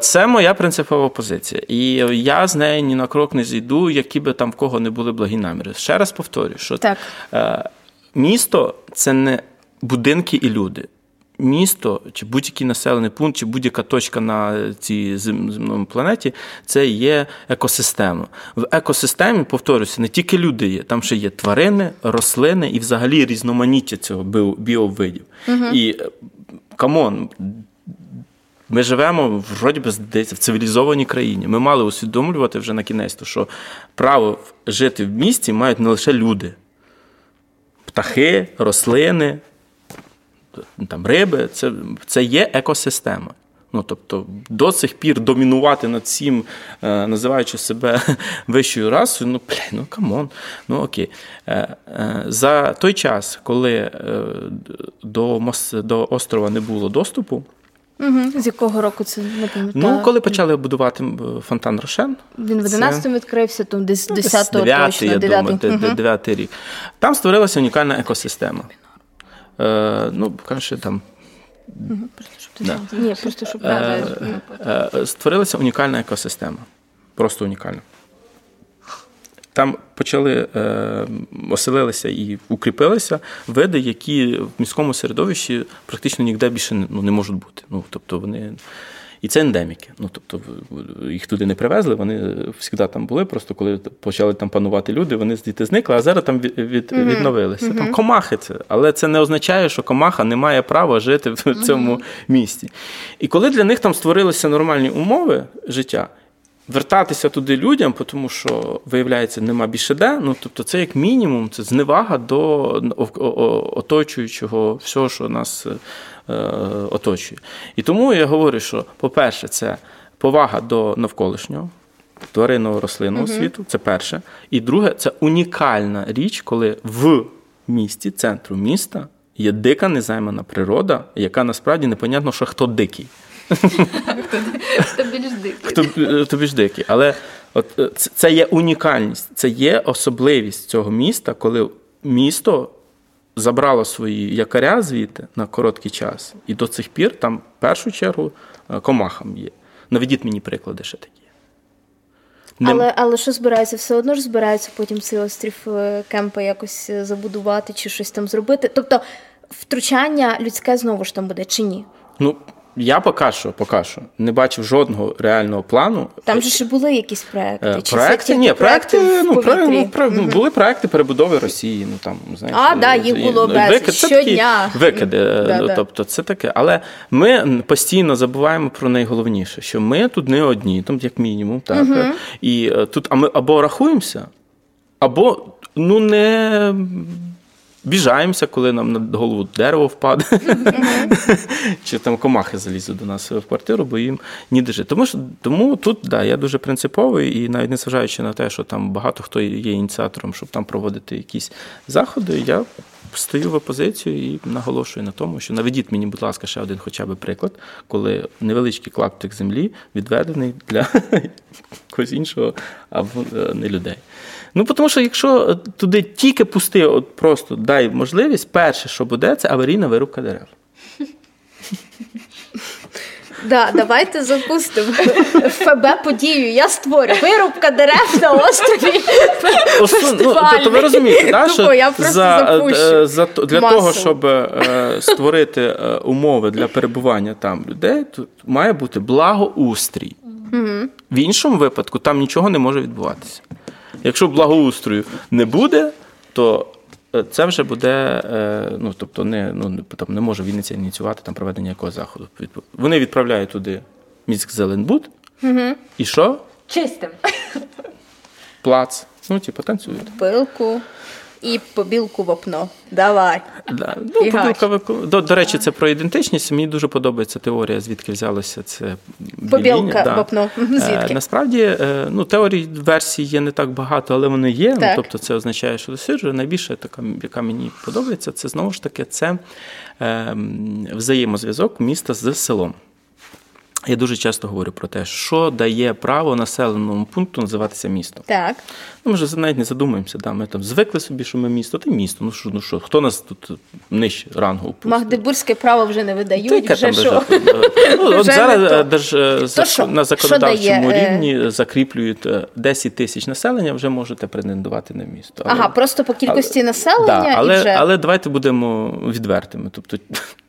Це моя принципова позиція. І я з неї ні на крок не зійду, які би там в кого не були благі наміри. Ще раз повторюю, що Так. е, місто це не будинки і люди. Місто чи будь-який населений пункт, чи будь-яка точка на цій зем- земному планеті це є екосистема. В екосистемі, повторюся, не тільки люди є, там ще є тварини, рослини і взагалі різноманіття цього біо- біовидів. І е, come on, ми живемо вроді би здається в цивілізованій країні. Ми мали усвідомлювати вже на кінець, що право жити в місті мають не лише люди, птахи, рослини, там, риби це, це є екосистема. Ну, тобто, до сих пір домінувати над цим, е, називаючи себе *laughs* вищою расою, ну, блядь, ну come on, ну окей. Е, е, за той час, коли до, до острова не було доступу, Угу. З якого року це не пам'ятаю? ну, коли почали будувати фонтан Рошен, Він в це- 11-му відкрився, то десь Ну, 10-го дев'ятий, точно, я 9 думаю, де- де- дев'ятий рік. Там створилася унікальна екосистема. Е, ну, кажучи, там Да. Ні, просто щоб Е, е, створилася унікальна екосистема. Просто унікальна. Там почали е, оселилися і укріпилися види, які в міському середовищі практично ніде більше не- ну, не можуть бути. Ну, тобто вони... І це ендеміки. Ну, тобто їх туди не привезли, вони завжди там були. Просто коли почали там панувати люди, вони звідти зникли, а зараз там від, від, відновилися. Там комахи це, але це не означає, що комаха не має права жити в цьому місті. І коли для них там створилися нормальні умови життя, вертатися туди людям, тому що, виявляється, нема більше де. Ну, тобто, це як мінімум, це зневага до оточуючого всього, що нас е, оточує. І тому я говорю, що, по-перше, це повага до навколишнього. Тваринного рослинного світу, це перше. І друге, це унікальна річ, коли в місті, центру міста, є дика незаймана природа, яка насправді непонятно, що хто дикий. Хто більш дикий. Хто, е, тобі ж дикий. Але от, е, це є унікальність, це є особливість цього міста, коли місто забрало свої якоря звідти на короткий час, і до цих пір там в першу чергу е, комахам є. Наведіть мені приклади ще такі. Не- Але, але що збираються? Все одно ж збираються потім цей острів е, Кемпа якось е, забудувати чи щось там зробити. Тобто втручання людське знову ж там буде чи ні? Ну, я поки що, поки що не бачив жодного реального плану. Там же ж були якісь проекти. Е, Чи Проекти, ні, проекти, ну, про, ну, про, ну, були проекти перебудови Росії. Ну там знаєш, А, да, їх було ну, безліч, викид- такі щодня. Викиди, е, Да, ну, тобто це таке. Але ми постійно забуваємо про найголовніше, що ми тут не одні, там як мінімум, так е, і е, тут, а ми або рахуємося, або ну не. Біжаємося, коли нам на голову дерево впаде, чи там комахи залізуть до нас в квартиру, бо їм ніде жити. Тому що тому тут да, я дуже принциповий і навіть не зважаючи на те, що там багато хто є ініціатором, щоб там проводити якісь заходи, я стою в опозицію і наголошую на тому, що наведіть мені, будь ласка, ще один хоча б приклад, коли невеличкий клаптик землі відведений для *laughs* когось іншого або е, не людей. Ну, тому що якщо туди тільки пусти, от просто дай можливість, перше, що буде, це аварійна вирубка дерев. Да, давайте запустимо ФБ подію. Я створю вирубка дерев на острові. Ну, тобто ви розумієте, да, що я просто за, е, за, для Масово. того, щоб е, створити е, умови для перебування там людей, тут має бути благоустрій. В іншому випадку там нічого не може відбуватися. Якщо благоустрою не буде, то е, це вже буде, е, ну тобто, не, ну, там не може Вінниця ініціювати там проведення якогось заходу. Вони відправляють туди міськ Зеленбуд, і що? Чистим. Плац. Ну, типу, танцюють. Пилку і побілку в окно. Давай. Да. Ну, побілка до, до речі, це про ідентичність. Мені дуже подобається теорія, звідки взялося це Побілка біління. в окно. Мгм, звідки? Е, насправді, е, ну, теорій версій є не так багато, але вони є. Ну, тобто це означає, що досліджую. Найбільше така, яка мені подобається, це знову ж таки це е, взаємозв'язок міста з селом. Я дуже часто говорю про те, що дає право населеному пункту називатися містом. Так. Ну, ми ж навіть не задумуємося, да, ми там звикли собі, що ми місто, та місто. Ну що, ну що, хто нас тут нижче рангу опустив? Магдебурзьке право вже не видають. Вже що? *laughs* Ну, от Вже зараз е, держ, е, на законодавчому е? рівні закріплюють е, 10 тисяч населення, вже можете претендувати на місто. Але- Ага, просто по кількості але- населення да, але, і вже. але давайте будемо відвертими. Тобто,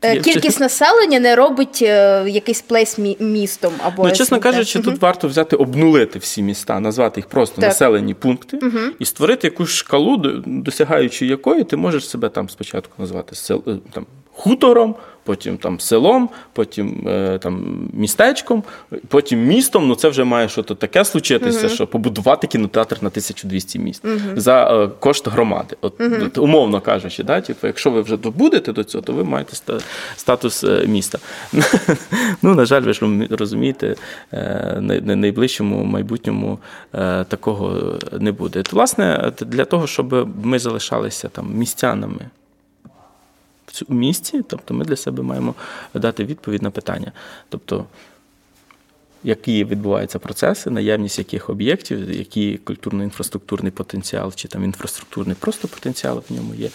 *laughs* Кількість населення не робить якийсь плейс мі- містом або Ну, чесно кажучи, тут варто взяти обнулити всі міста, назвати їх просто Так. населені пункти і створити якусь шкалу, до- досягаючи якої ти можеш себе там спочатку назвати сел, е, там, хутором, потім там селом, потім е, там містечком, потім містом. Ну це вже має щось таке случитися, що побудувати кінотеатр на 1200 міст за е, кошт громади. От, от, умовно кажучи, да, типу, якщо ви вже добудете до цього, то ви маєте статус е, міста. *laughs* ну, на жаль, ви ж розумієте, е, най- найближчому майбутньому такого не буде. Власне, для того, щоб ми залишалися там містянами в цьому місті, тобто ми для себе маємо дати відповідь на питання. Тобто, які відбуваються процеси, наявність яких об'єктів, який культурно-інфраструктурний потенціал чи там інфраструктурний просто потенціал в ньому є,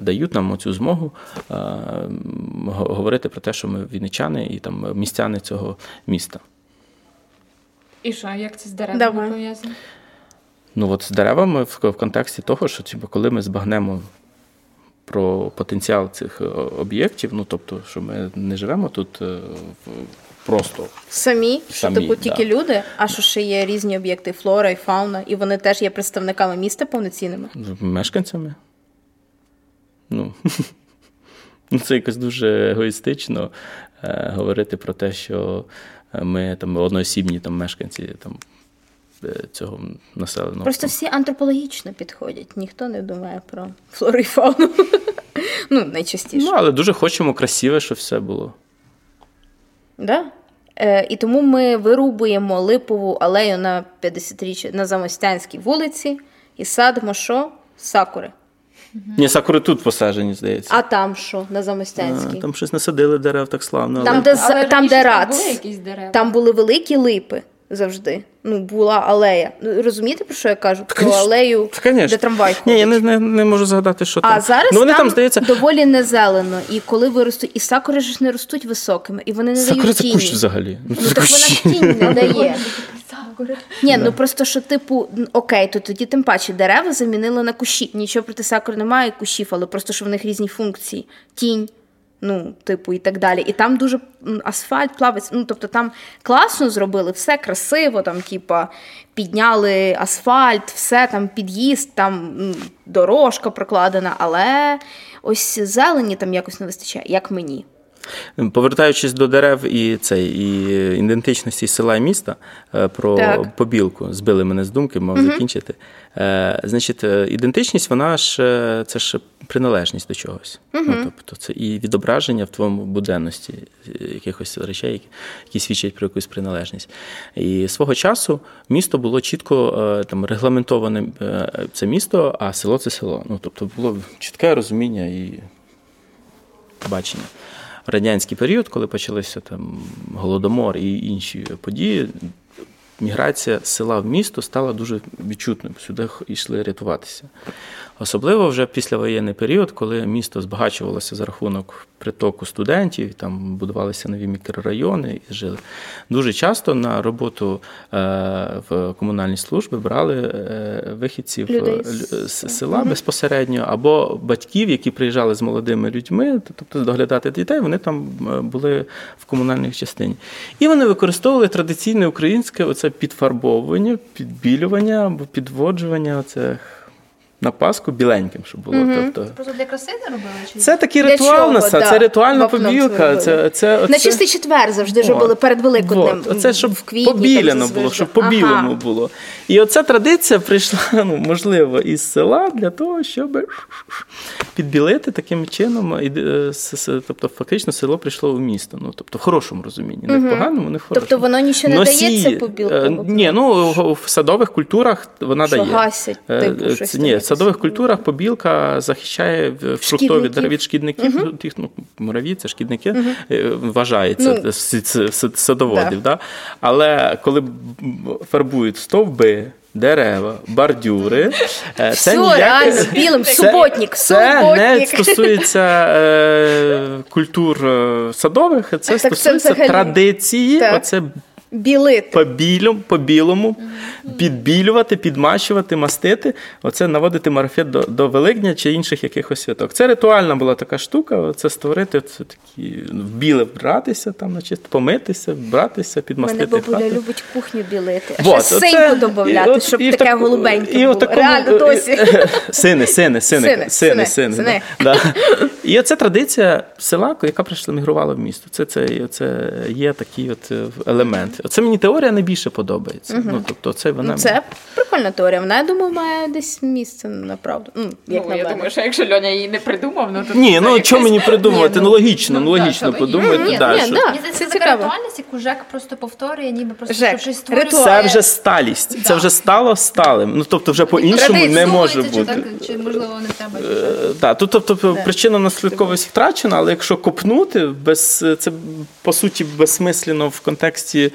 дають нам оцю змогу е, говорити про те, що ми вінничани і там містяни цього міста. І що, як це з деревами пов'язано? Ну от з деревами в, в контексті того, що типу, коли ми збагнемо про потенціал цих е, об'єктів, ну тобто, що ми не живемо тут е, просто Самі, що типу да. тільки люди, а що ще є різні об'єкти флора і фауна, і вони теж є представниками міста повноцінними. мешканцями. Ну, *laughs* ну це якось дуже егоїстично е, говорити про те, що ми там одноосібні там, мешканці там, цього населеного. Просто всі антропологічно підходять, ніхто не думає про флору і фауну. *laughs* Ну, найчастіше. Ну, але дуже хочемо красиве, щоб все було. Да? Е, і тому ми вирубуємо липову алею на 50-річчя на Замостянській вулиці і садимо що? Сакури. Ні, сакури тут посаджені, здається. А там що на А, Замостянській? там щось насадили дерев так славно. Там, де, Але там, де рац. були якісь дерева. Там були великі липи завжди. Ну, була алея. Ну, Розумієте, про що я кажу? Про Конечно. алею, конечно. де трамвай ходить. Ні, я не, не, не можу згадати, що там. А зараз ну, вони там, там, здається, доволі незелено. І коли виростуть, і сакури ж не ростуть високими, і вони не сакури дають це кущ взагалі. Ну так вона ж тінь не дає. Ні, ну просто що, типу, окей, то тоді тим паче дерева замінили на кущі. Нічого проти сакур немає кущів, але просто що в них різні функції. Тінь, ну, типу, і так далі. І там дуже асфальт плавиться. Ну, тобто там класно зробили, все красиво, там, типа, підняли асфальт, все там під'їзд, там дорожка прокладена, але ось зелені там якось не вистачає, як мені. Повертаючись до дерев і цей і ідентичності села і міста е, про Так. побілку, збили мене з думки, мав закінчити. Е, Значить, е, ідентичність, вона ж е, це ж приналежність до чогось. Ну, тобто це і відображення в твоєму буденності якихось речей, які, які свідчать про якусь приналежність. І свого часу місто було чітко там регламентоване це місто, а село це село. Ну тобто було чітке розуміння і бачення. Радянський період, коли почалися там голодомор і інші події, міграція з села в місто стала дуже відчутною. Сюди йшли рятуватися. Особливо вже післявоєнний період, коли місто збагачувалося за рахунок притоку студентів, там будувалися нові мікрорайони і жили. Дуже часто на роботу е, в комунальні служби брали е, вихідців Людей е, з- лю- з села безпосередньо, або батьків, які приїжджали з молодими людьми, тобто доглядати дітей, вони там були в комунальній частині. І вони використовували традиційне українське оце підфарбовування, підбілювання або підводжування оце на Пасху біленьким, щоб було. Тобто, Просто для краси не робили? Чи це такий Для ритуал чого, наса, да, це ритуальна побілка. Це, це, На чистий четвер завжди ж робили перед Великоднем. Оце щоб в квітні, побіляно там, було, щоб по-білому Ага. було. І оця традиція прийшла, *laughs* ну, можливо, із села для того, щоб підбілити таким чином. і, е, с- Тобто, фактично, село прийшло в місто. Ну, тобто, в хорошому розумінні. Не в поганому, не в хорошому. Тобто воно нічого не Носії, дає, це е, Ні, ну в садових культурах вона Що дає. гасять, Е, типу, е, щось Ні. Садових культурах побілка захищає фруктові дерева від шкідників. Тих, ну, мураві, це шкідники, е, вважається Ну, садоводів. Да. Але коли фарбують стовби, дерева, бордюри, е, це Все, ніяк- реально, білим, це- суботник, Це не стосується е, культур е, садових, це це стосується взагалі. традиції. Так. Оце Білити. по білому, по білому підбілювати, підмащувати, мастити. Оце наводити марафет до, до Великдня чи інших якихось святок. Це ритуальна була така штука. Це створити це такі в біле вбратися, там, значить, помитися, вбратися, Мене підмастити. бабуля хату. любить кухню білити. А Вот, ще синьку додати, щоб і таке голубеньке і було. такому- Реально досі. *laughs* Сини, сини, сини, Сини, сини, сини, сини. сини. Да, да. І оце традиція села, яка прийшла мігрувала в місто. Це, це, це є такий от е, елемент. Оце мені теорія найбільше подобається. Ну, тобто, це вона Ну, це прикольна теорія. Вона, я думаю, має десь місце на правду. Ну, як ну, на я мене. думаю, що якщо Льоня її не придумав, ну то Ні, ну якась- чому мені придумувати? Ні, Ну логічно, ну ну, логічно так, логічно. подумати. Ні, да, ні, що- да. Мені здається, Це це така ритуальність, яку Жек просто повторює, ніби просто Жек, щось створює. Це вже сталість, це вже стало сталим. Ну тобто, вже по-іншому не може бути. Чи можливо не треба? що? Е, тут тобто причина наслідковість втрачена, але якщо копнути, без це по суті безсмислено в контексті е,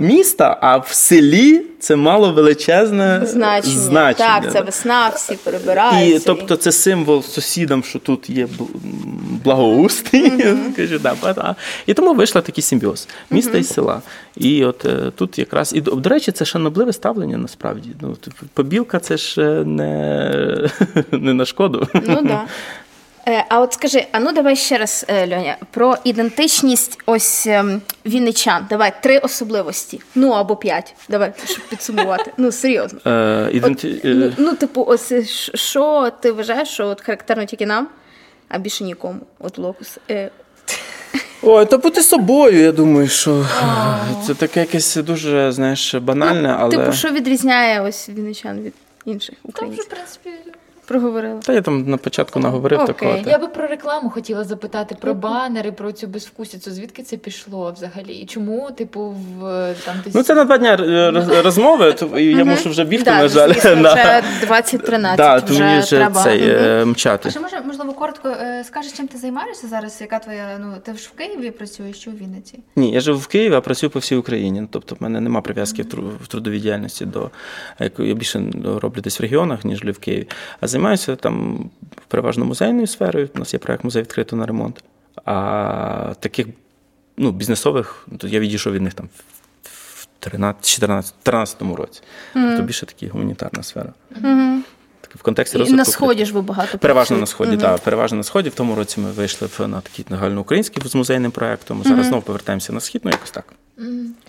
міста, а в селі це мало величезне Значення. значення. Так, це весна, всі І тобто це символ сусідам, що тут є бл- благоустрій, ба- да. і тому вийшла такий симбіоз міста і села. І от е, тут якраз і до до речі, це шанобливе ставлення насправді. Ну типу, побілка це ж е, не, *laughs* не на шкоду. Ну да. Е, А от скажи, а ну давай ще раз, е, Льоня, про ідентичність ось ем, вінничан. Давай три особливості. Ну або п'ять. Давай, щоб підсумувати. Ну серйозно. Е, От, ну, е, ну, типу, ось що ти вважаєш, що от характерно тільки нам, а більше нікому. От локус. Е, Ой, та бути собою, я думаю, що це таке якесь дуже, знаєш, банальне, але. Типу, що відрізняє ось вінничан від інших Там вже, в принципі, Проговорила. Та я там на початку наговорив Окей. такого. та. Я би про рекламу хотіла запитати, про банери, про цю безвкусіцю. Звідки це пішло взагалі? І чому, типу, в там десь Ну, це на два дня е, розмови, то і я мушу вже бігти, на жаль. *laughs* вже 2013, вже вже треба. цей, е, А мчати. ще може, можливо, коротко е, скажеш, чим ти займаєшся зараз? Яка твоя, ну, ти ж в Києві працюєш чи у Вінниці? Ні, я живу в Києві, а працюю по всій Україні. Ну, Тобто, в мене немає прив'язки в трудовій діяльності до я більше роблю десь в регіонах, ніж в Києві. А займаюся там переважно музейною сферою. У нас є проект музей відкрито на ремонт. А таких ну, бізнесових, то я відійшов від них там в 13 13 році. Тобто більше такі гуманітарна сфера. Так, в контексті І на сході ж ви багато Переважно на сході, так. Переважно на сході. В тому році ми вийшли в- на такий нагальноукраїнський з музейним проектом. Зараз знову повертаємося на схід, ну якось так.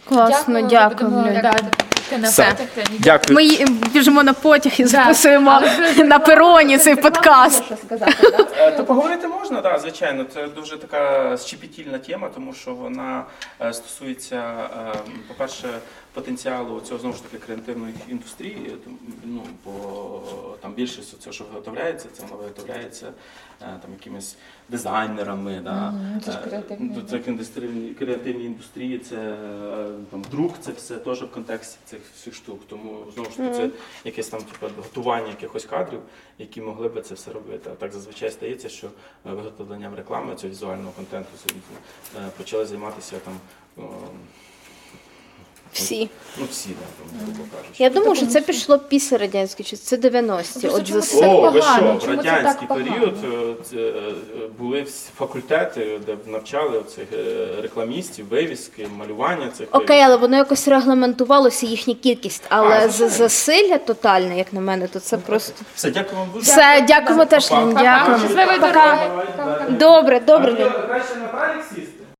Класно, дякую. дякувати. Ти на Все. Дякую. Ми ї- біжимо на потяг і записуємо на пероні цей подкаст. Що сказати, да? Е, То поговорити можна, так, звичайно. Це дуже така щепетільна тема, тому що вона е, стосується, е, по-перше, потенціалу цього знову ж таки креативної індустрії. Тому, Ну, бо там більшість цього, що виготовляється, це воно виготовляється е, там якимись дизайнерами. Да? це ж Е, креативні, ну, Це креативні індустрії, це е, там друк, це все теж в контексті цих всіх штук. Тому знову ж таки, це якесь там типу, готування якихось кадрів, які могли би це все робити. А так зазвичай стається, що е, виготовленням реклами цього візуального контенту е, почали займатися там. Всі. Ну, всі, да, там, грубо кажучи. Я думаю, що це пішло після радянських часів. Це 90-ті. От за О, ви погано? що, в Чому це радянський так період е, це, е, були всі факультети, де навчали цих рекламістів, вивіски, малювання цих Окей, але воно якось регламентувалося їхня кількість. Але А, за звичайно. засилля тотальне, як на мене, то це просто Все, дякую вам дуже. Все, дякуємо теж, Лін, дякуємо. Щасливої дороги. добре, добре. Краще на правильник сісти.